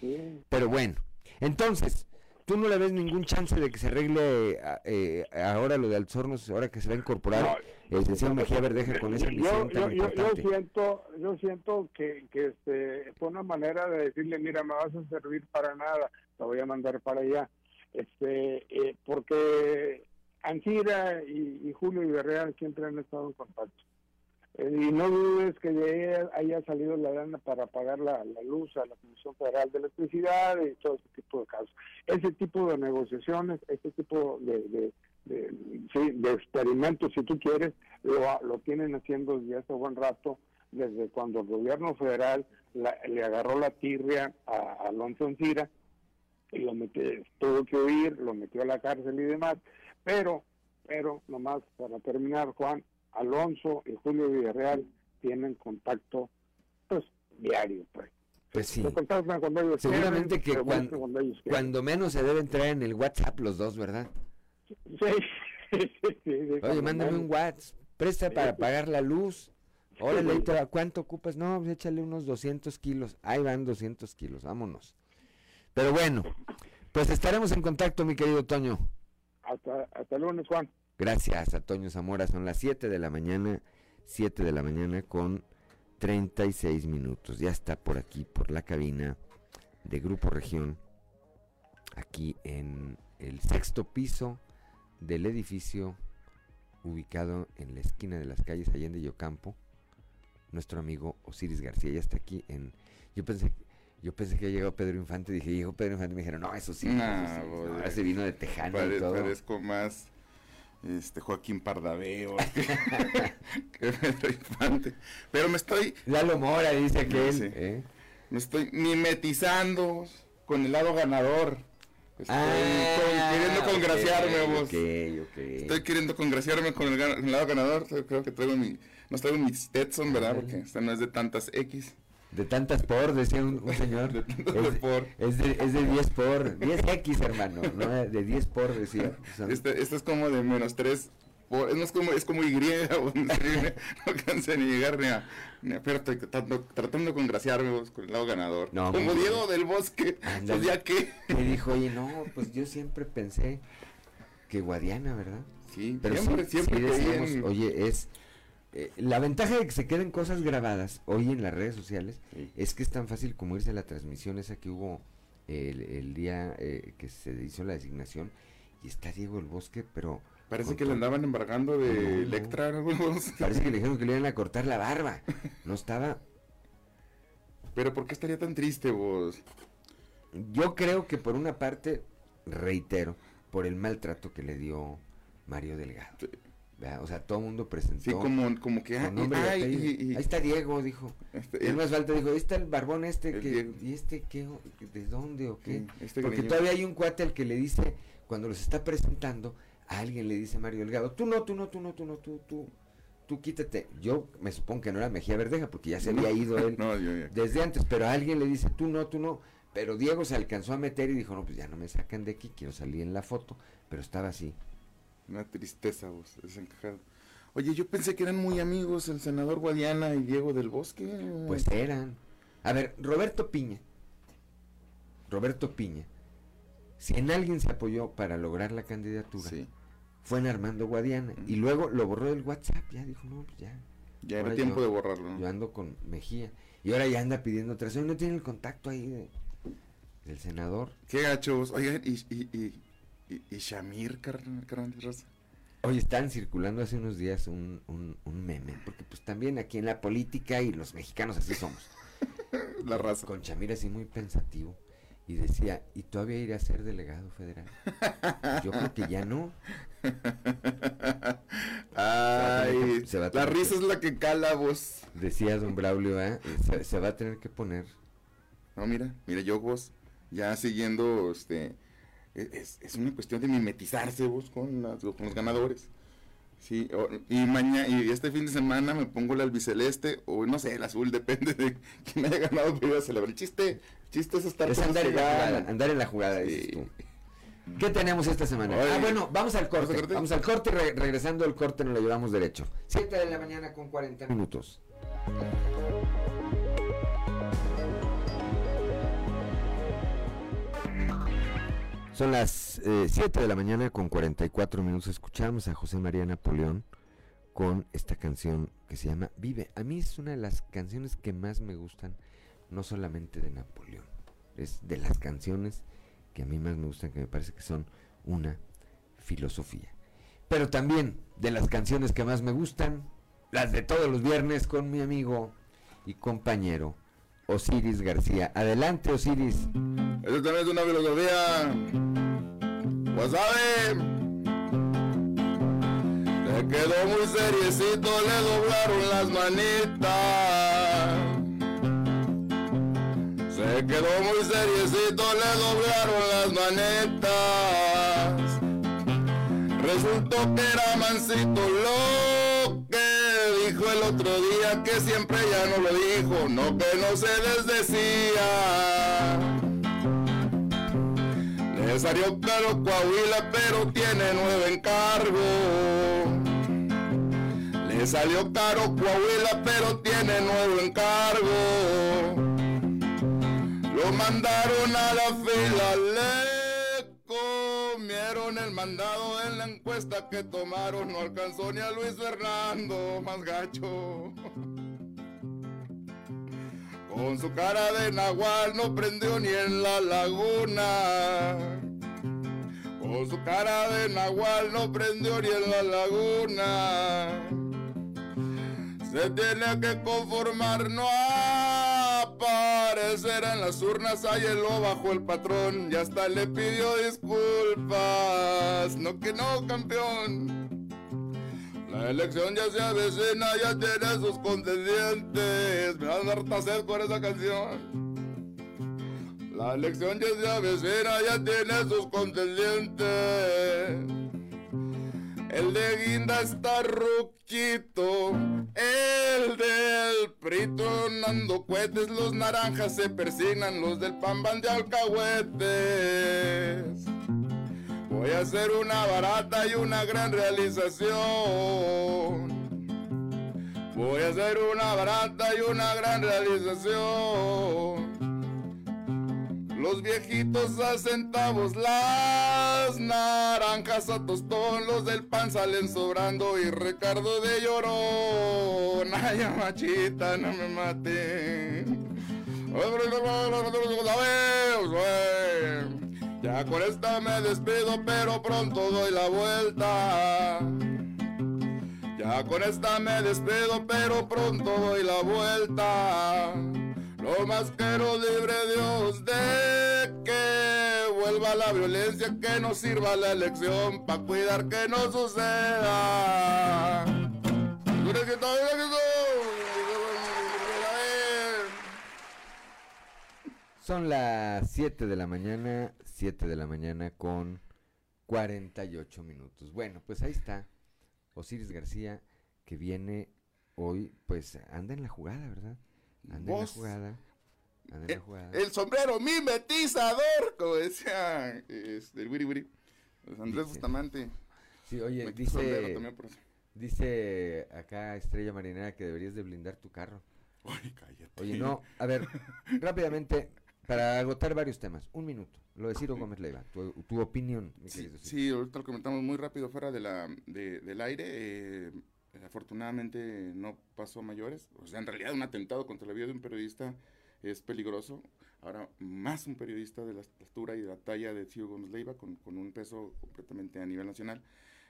Pero bueno, entonces, ¿tú no le ves ningún chance de que se arregle eh, ahora lo de Alzornos, ahora que se va a incorporar el señor Mejía Verdeja con esa misión yo, yo, yo, siento, yo siento que, que este, fue una manera de decirle, mira, me vas a servir para nada, te voy a mandar para allá. Este, eh, porque Angira y, Julio Villarreal siempre han estado en contacto. Eh, y no dudes que de haya salido la lana para pagar la, luz a la Comisión Federal de Electricidad y todo ese tipo de casos. Ese tipo de negociaciones, ese tipo de, de, experimentos, si tú quieres, lo, lo tienen haciendo desde hace buen rato, desde cuando el gobierno federal le agarró la tirria a, Alonso Ancira y lo metió, tuvo que huir, lo metió a la cárcel y demás pero, pero, nomás para terminar, Juan, Alonso y Julio Villarreal tienen contacto, pues, diario, pues. Pues sí. Seguramente que cuando, menos se debe entrar en el WhatsApp los dos, ¿verdad? Sí. Oye, mándame un WhatsApp. Presta para pagar la luz. Órale, ¿cuánto ocupas? No, pues échale unos 200 kilos. Ahí van 200 kilos, vámonos. Pero bueno, pues estaremos en contacto, mi querido Toño. Hasta, hasta el lunes, Juan. Gracias, Antonio Zamora. Son las 7 de la mañana, 7 de la mañana con 36 minutos. Ya está por aquí, por la cabina de Grupo Región, aquí en el sexto piso del edificio ubicado en la esquina de las calles Allende y Ocampo. Nuestro amigo Osiris García ya está aquí en... Yo pensé yo pensé que llegado Pedro Infante, dije, llegó Pedro Infante, me dijeron, no, eso sí, no, ese vino de Tejano y todo. Parezco más este Joaquín Pardaveo que, Pedro Infante. Pero me estoy... Lalo Mora dice que él... ¿eh? Me estoy mimetizando con el lado ganador. Estoy con- queriendo congraciarme, vos. Estoy queriendo congraciarme con el, lado ganador. Creo que traigo mi. No traigo mi Stetson, ¿verdad? Porque esta no es de tantas X. De tantas por, decía un, un señor. De tantas es, por. Es de, es de 10 por. 10X, hermano. No, de 10 por, decía. Son- Este, este es como de menos 3. Por, no es como, es como Y, no alcancé ni llegar ni a, ni a- pero estoy tratando, tratando de congraciarme vos, con el lado ganador. No, como. Diego del Bosque, pues ya que. Me dijo, oye, no, pues yo siempre pensé que Guadiana, ¿verdad? Sí, Pero siempre, sí, siempre sí decíamos, en- oye, es... eh, la ventaja de que se queden cosas grabadas hoy en las redes sociales es que es tan fácil como irse a la transmisión esa que hubo el, el día eh, que se hizo la designación y está Diego el Bosque, pero... Parece que le andaban embargando de No, no. Electra. Parece que le dijeron que le iban a cortar la barba. No estaba... Pero ¿por qué estaría tan triste vos? Yo creo que por una parte, reitero, por el maltrato que le dio Mario Delgado. ¿Verdad? O sea, todo el mundo presentó. Sí, como, como que... ah, ay, y- y- Ahí está Diego, dijo. Este, el- más falta dijo, ahí está el barbón este, el que, Diego. ¿y este qué? ¿De dónde o qué? Sí, este Porque todavía hay un cuate al que le dice, cuando los está presentando, a alguien le dice Mario Delgado, tú no, tú no, tú no, tú no, tú, tú, tú quítate. Yo me supongo que no era Mejía Verdeja, porque ya se había ido él No, yo ya. desde antes, pero a alguien le dice, tú no, tú no. Pero Diego se alcanzó a meter y dijo, no, pues ya no me sacan de aquí, quiero salir en la foto, pero estaba así. Una tristeza vos, desencajado. Oye, yo pensé que eran muy amigos el senador Guadiana y Diego del Bosque. Pues eran. A ver, Roberto Piña. Roberto Piña. Si en alguien se apoyó para lograr la candidatura, fue en Armando Guadiana. Y luego lo borró del WhatsApp. Ya dijo, no, pues ya. Ya era tiempo yo- de borrarlo. ¿no? Yo ando con Mejía. Y ahora ya anda pidiendo vez. No tiene el contacto ahí de- del senador. Qué gachos. Oigan, y, y, y, y, y Shamir, carnal, carnal de raza. Oye, estaban circulando hace unos días un, un, un meme, porque pues también aquí en la política y los mexicanos así somos. la raza. Con Chamir así muy pensativo. Y decía, ¿y todavía iré a ser delegado federal? Yo creo que ya no. Ay, Se va a la risa es la que cala vos. Decía don Braulio, ¿eh? se, se va a tener que poner. No, mira, mira, yo vos, ya siguiendo, este, es, es una cuestión de mimetizarse vos con, las- con los ganadores. Sí, o- y mañana, y este fin de semana me pongo el albiceleste, o no sé, el azul, depende de quién haya ganado, pero voy a celebrar. El chiste, el chiste es estar Es con andar en la jugada, andar en la jugada, Sí. dices tú. ¿Qué tenemos esta semana? Oye, ah, bueno, vamos al corte. ¿vamos al corte? Vamos al corte y re- regresando al corte nos lo llevamos derecho. 7 de la mañana con 40 minutos. Son las 7 de la mañana con 44 minutos. Escuchamos a José María Napoleón con esta canción que se llama Vive. A mí es una de las canciones que más me gustan, no solamente de Napoleón, es de las canciones que a mí más me gustan, que me parece que son una filosofía. Pero también de las canciones que más me gustan, las de todos los viernes con mi amigo y compañero Osiris García. Adelante Osiris. Eso también es una filosofía. Pues sabe. Se quedó muy seriecito, le doblaron las manitas. Se quedó muy seriecito, le doblaron las manitas. Resultó que era mansito lo que el otro día, que siempre ya no lo dijo, no que no se les decía. Salió caro Coahuila, pero tiene nuevo encargo. Le salió caro Coahuila, pero tiene nuevo encargo. Lo mandaron a la fila, mandado en la encuesta que tomaron. No alcanzó ni a Luis Fernando, más gacho. Con su cara de nahual no prendió ni en la laguna. Con su cara de nahual no prendió ni en la laguna. Se tiene que conformar, no aparecer en las urnas. Lo bajo el patrón, ya hasta le pidió disculpas. No que no, campeón. La elección ya se avecina, ya tiene sus contendientes. Me dan harta sed con esa canción. La elección ya se avecina, ya tiene sus contendientes. El de Guinda está ruquito, el del Prito nando cohetes, los naranjas se persignan, los del pan de alcahuetes. Voy a hacer una barata y una gran realización. Voy a hacer una barata y una gran realización. Los viejitos a centavos, las naranjas a tostón, los del pan salen sobrando y Ricardo de llorón. Ay, machita, no me maten. Ya con esta me despido, pero pronto doy la vuelta. Ya con esta me despido, pero pronto doy la vuelta. Lo más quiero libre Dios de que vuelva la violencia, que nos sirva la elección para cuidar que no suceda. Son las 7 de la mañana, 7 de la mañana con 48 minutos. Bueno, pues ahí está Osiris García que viene hoy, pues anda en la jugada, ¿verdad? Anda en la Vos- jugada. Anda en El, la jugada. el sombrero mimetizador, como decía este, el Wiri Wiri. Pues Andrés Dice- Bustamante. Sí, oye, Me dice, también por eso. dice acá Estrella Marinera que deberías de blindar tu carro. Oye, cállate. Oye, no, a ver, rápidamente, para agotar varios temas, un minuto. Lo de Ciro Gómez Leiva, tu, tu opinión, mi Sí, sí, ahorita lo comentamos muy rápido fuera de la, de- del aire. eh, afortunadamente no pasó a mayores. O sea, en realidad un atentado contra la vida de un periodista es peligroso. Ahora, más un periodista de la estatura y de la talla de Ciro Gómez Leiva, con, un peso completamente a nivel nacional.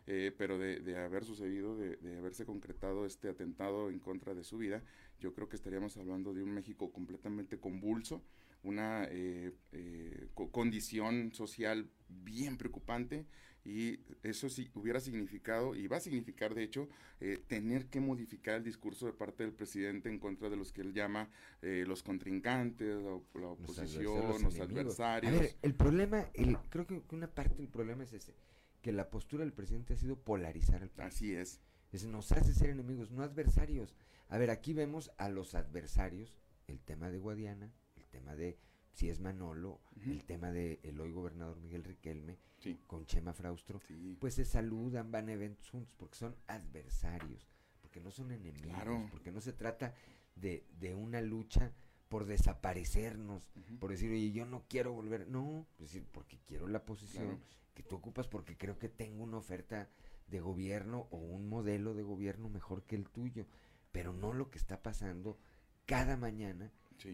eh, pero de, de haber sucedido, de, de haberse concretado este atentado en contra de su vida, yo creo que estaríamos hablando de un México completamente convulso, una eh, eh, co- condición social bien preocupante y eso sí hubiera significado y va a significar de hecho eh, tener que modificar el discurso de parte del presidente en contra de los que él llama eh, los contrincantes, la, oposición, los, adversarios. A ver, el problema, el, creo que que una parte del problema es ese, que la postura del presidente ha sido polarizar al país. Así es. Es, nos hace ser enemigos, no adversarios. A ver, aquí vemos a los adversarios, el tema de Guadiana, el tema de si es Manolo, el tema de el hoy gobernador Miguel Riquelme, con Chema Fraustro, pues se saludan, van a eventos juntos, porque son adversarios, porque no son enemigos, Claro. porque no se trata de, de una lucha por desaparecernos, por decir, oye, yo no quiero volver, no, es decir, porque quiero la posición Claro. que tú ocupas, porque creo que tengo una oferta de gobierno o un modelo de gobierno mejor que el tuyo, pero no lo que está pasando cada mañana,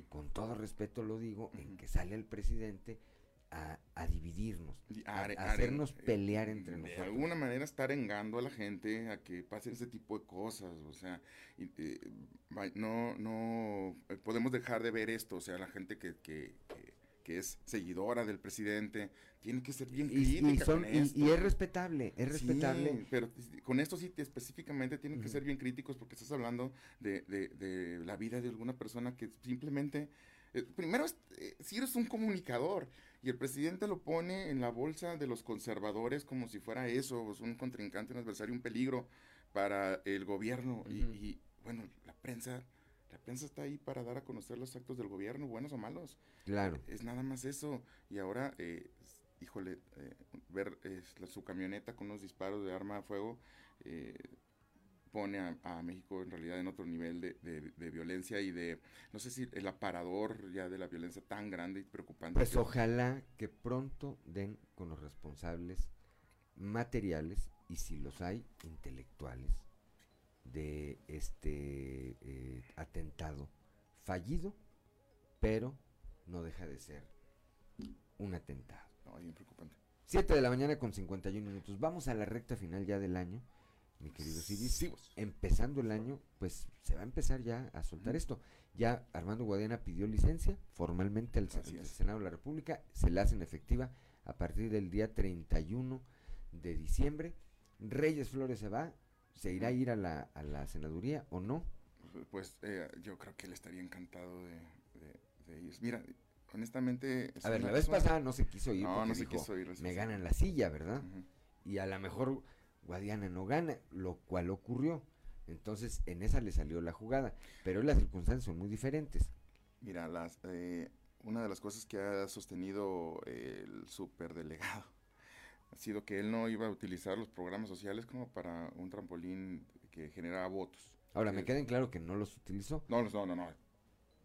con todo respeto lo digo, en que sale el presidente a, a dividirnos, a, hacernos eh, pelear entre de nosotros. alguna manera está arengando a la gente a que pasen ese tipo de cosas, o sea, y, eh, no, no eh, podemos dejar de ver esto, o sea, la gente que, que, que- que es seguidora del presidente tiene que ser bien Y- y crítica son- con y- esto. y es respetable, es Sí, respetable. pero con esto sí te- específicamente tienen que ser bien críticos porque estás hablando de, de- de la vida de alguna persona que simplemente eh, primero, es- eh, si eres un comunicador y el presidente lo pone en la bolsa de los conservadores como si fuera eso, un contrincante, un adversario, un peligro para el gobierno. y, y, bueno, la prensa, la prensa está ahí para dar a conocer los actos del gobierno, buenos o malos. Claro. Es nada más eso. Y ahora, eh, híjole, eh, ver eh, la- su camioneta con unos disparos de arma a fuego. eh, pone a, a México en realidad en otro nivel de, de- de violencia y de, no sé si el aparador ya de la violencia tan grande y preocupante. Pues que- ojalá que pronto den con los responsables materiales y si los hay intelectuales de este eh, atentado fallido, pero no deja de ser un atentado. No, bien preocupante. 7 de la mañana con 51 minutos. Vamos a la recta final ya del año, mi querido Ciris. Empezando el año, pues se va a empezar ya a soltar esto. Ya Armando Guadiana pidió licencia formalmente al. Senado de la República. Se la hacen efectiva a partir del día 31 de diciembre. Reyes Flores se va. ¿Se irá a ir a la, a la senaduría o no? Pues eh, yo creo que él estaría encantado de, de, de ir. Mira, honestamente... A ver, la vez pasada no se quiso ir. No, porque no se dijo, quiso ir. Me ganan la silla, ¿verdad? Y a lo mejor Guadiana no gana, lo cual ocurrió. Entonces, en esa le salió la jugada. Pero las circunstancias son muy diferentes. Mira, las, eh, una de las cosas que ha sostenido el superdelegado ha sido que él no iba a utilizar los programas sociales como para un trampolín que generaba votos. Ahora, me Eh, queda en claro que no los utilizó. No, no, no, no.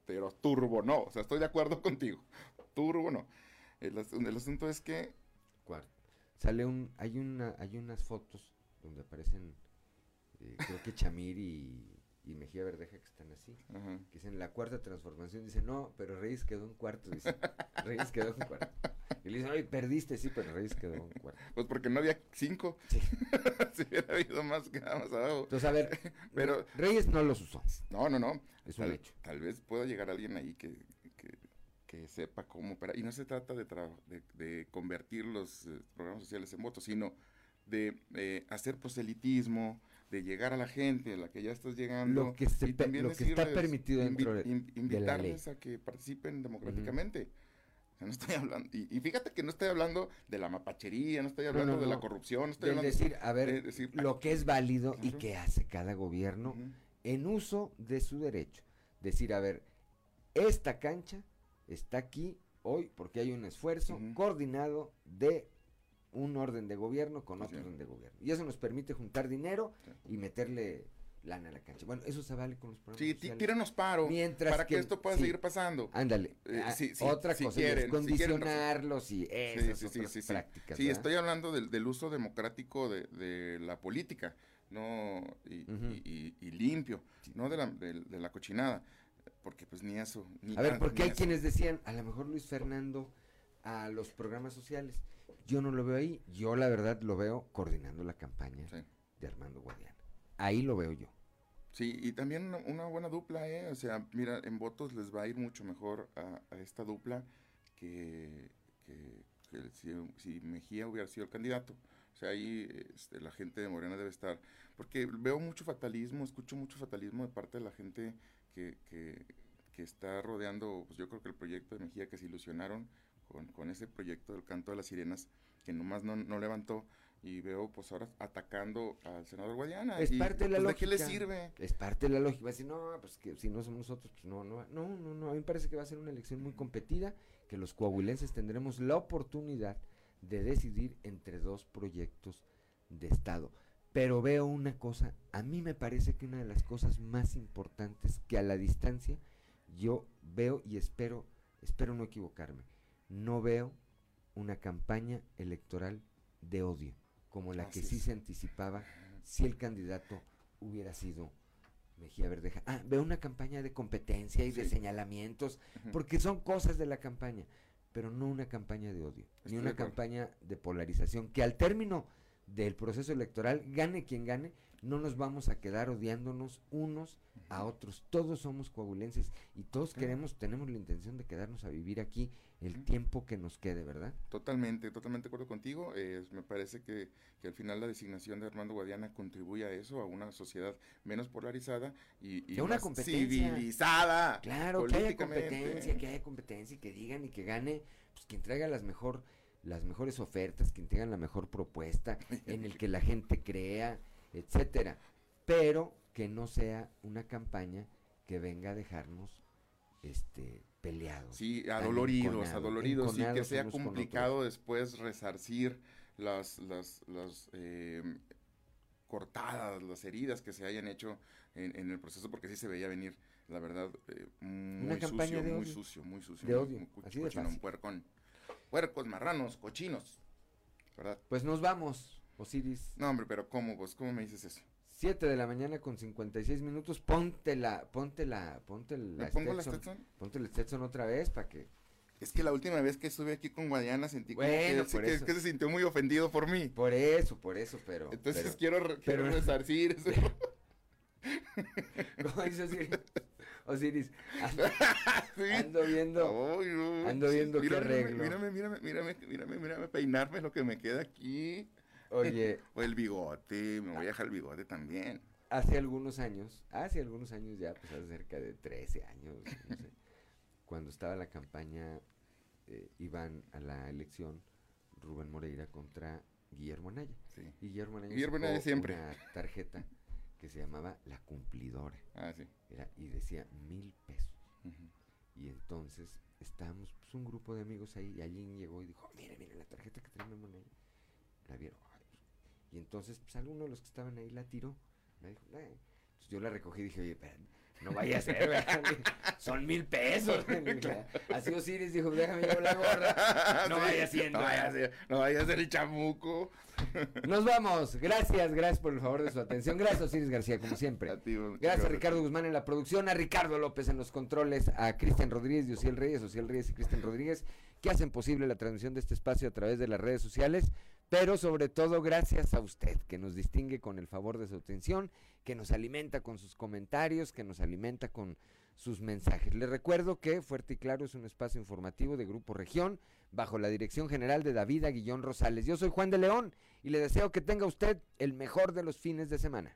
Pero turbo no. O sea, estoy de acuerdo contigo. Turbo no. El asunto es que... Cuarto. Sale un, hay una, hay unas fotos donde aparecen, eh, creo que Chamir y, y Mejía Verdeja que están así. Que dicen la cuarta transformación. Dice, no, pero Reyes quedó en cuarto. Dice, Reyes quedó en cuarto. Y le dicen, oye, perdiste, sí, pero Reyes quedó en cuarto. Pues porque no había cinco. si hubiera habido más, quedaba más abajo. Entonces, a ver, pero Reyes no los usó. No, no, no. Es un tal, hecho. Tal vez pueda llegar alguien ahí que, que, que sepa cómo operar. Y no se trata de, tra- de, de convertir los eh, programas sociales en votos, sino de eh, hacer proselitismo, de llegar a la gente a la que ya estás llegando. Lo que se y también lo que está permitido dentro de- in- de la invitarles ley. a que participen democráticamente. O sea, no estoy hablando, y, y fíjate que no estoy hablando de la mapachería, no estoy hablando no, de la corrupción, no estoy Del hablando decir, a ver, de decir, lo que es válido y que hace cada gobierno en uso de su derecho. Decir, a ver, esta cancha está aquí hoy porque hay un esfuerzo coordinado de un orden de gobierno con otro orden de gobierno. Y eso nos permite juntar dinero y meterle lana a la cancha. Bueno, eso se vale con los programas Sí, sociales. tíranos paro Mientras para que, esto pueda sí, seguir pasando. Ándale. Eh, Ah, sí, sí, otra si cosa, quieren, si quieren, condicionarlos y esas otras prácticas. Sí, estoy hablando del, del uso democrático de, de la política, no y, y- y- y limpio, no de la, de, de la cochinada, porque pues ni eso. Ni A ver, porque hay eso. quienes decían, a lo mejor Luis Fernando a los programas sociales. Yo no lo veo ahí. Yo la verdad lo veo coordinando la campaña de Armando Guadiana. Ahí lo veo yo. Sí, y también una, una buena dupla, ¿eh? O sea, mira, en votos les va a ir mucho mejor a, a esta dupla que, que- que si, si Mejía hubiera sido el candidato. O sea, ahí este, la gente de Morena debe estar. Porque veo mucho fatalismo, escucho mucho fatalismo de parte de la gente que, que, que está rodeando, pues yo creo que el proyecto de Mejía, que se ilusionaron con, con ese proyecto del canto de las sirenas, que nomás no, no levantó. Y veo, pues ahora atacando al senador Guadiana. Es y, parte de la pues, lógica. ¿De qué le sirve? Es parte de la lógica. Va a decir, no, pues que si no somos nosotros, pues no, no, no, no, no. A mí me parece que va a ser una elección muy competida, que los coahuilenses tendremos la oportunidad de decidir entre dos proyectos de Estado. Pero veo una cosa, a mí me parece que una de las cosas más importantes que a la distancia yo veo y espero, espero no equivocarme, no veo una campaña electoral de odio, como la que sí es. se anticipaba si el candidato hubiera sido Mejía Verdeja. Ah, veo una campaña de competencia y de señalamientos, porque son cosas de la campaña, pero no una campaña de odio, Estoy ni una campaña de polarización, que al término del proceso electoral, gane quien gane, no nos vamos a quedar odiándonos unos a otros. Todos somos coahuilenses y todos queremos, tenemos la intención de quedarnos a vivir aquí el tiempo que nos quede, ¿verdad? Totalmente, totalmente de acuerdo contigo. Eh, me parece que, que al final la designación de Armando Guadiana contribuye a eso, a una sociedad menos polarizada y, y una más civilizada. Claro, que haya competencia, que haya competencia y que digan y que gane, pues quien traiga las mejor las mejores ofertas, quien tenga la mejor propuesta, en el que la gente crea, etcétera. Pero que no sea una campaña que venga a dejarnos este peleados. Sí, adoloridos, adoloridos, y que sea complicado después resarcir las, las, las eh, cortadas, las heridas que se hayan hecho en, en el proceso, porque sí se veía venir, la verdad, eh, muy sucio, muy sucio, muy sucio. De muy- odio, muy así de fácil. puercón. Puercos, marranos, cochinos. ¿Verdad? Pues nos vamos, Osiris. No, hombre, pero ¿cómo, pues, cómo me dices eso? 7 de la mañana con 56 minutos. Ponte la, ponte la, ponte la ¿Me pongo la Stetson? Ponte la Stetson otra vez para que. Es que la última vez que estuve aquí con Guadiana sentí Bueno, que, por que- eso. que se sintió muy ofendido por mí. Por eso, por eso, pero. Entonces pero- quiero, re- quiero pero- resarcir eso. ¿Cómo dice Osiris? Ando, ando viendo, Ay, no, ando sí, viendo qué mírame, arreglo. Mírame, mírame, mírame, mírame, mírame, peinarme lo que me queda aquí. Oye. O el bigote, me voy a dejar el bigote también. hace algunos años, hace algunos años ya, pues hace cerca de 13 años, no sé, cuando estaba la campaña eh, iban a la elección Rubén Moreira contra Guillermo Anaya. Y Guillermo Anaya, Guillermo Anaya siempre. una tarjeta que se llamaba La Cumplidora. Ah, sí. Era, y decía mil pesos. Y entonces estábamos pues, un grupo de amigos ahí y alguien llegó y dijo, "Oh, mire, mire la tarjeta que Memo Anaya". La vieron. "Ay". Y entonces pues alguno de los que estaban ahí la tiró. La dijo. Entonces yo la recogí y dije, oye, espérate, no vaya a ser, ¿verdad? Son mil pesos. Así Osiris dijo, déjame llevar la gorra. No Sí, vaya siendo. No vaya a ser, no vaya a ser el chamuco. Nos vamos. Gracias, gracias por el favor de su atención. Gracias, Osiris García, como siempre. Gracias a gracias. Ricardo Guzmán en la producción, a Ricardo López en los controles, a Cristian Rodríguez y Ociel Reyes, Ociel Reyes y Cristian Rodríguez, que hacen posible la transmisión de este espacio a través de las redes sociales. Pero sobre todo, gracias a usted, que nos distingue con el favor de su atención, que nos alimenta con sus comentarios, que nos alimenta con sus mensajes. Les recuerdo que Fuerte y Claro es un espacio informativo de Grupo Región, bajo la dirección general de David Aguillón Rosales. Yo soy Juan de León y le deseo que tenga usted el mejor de los fines de semana.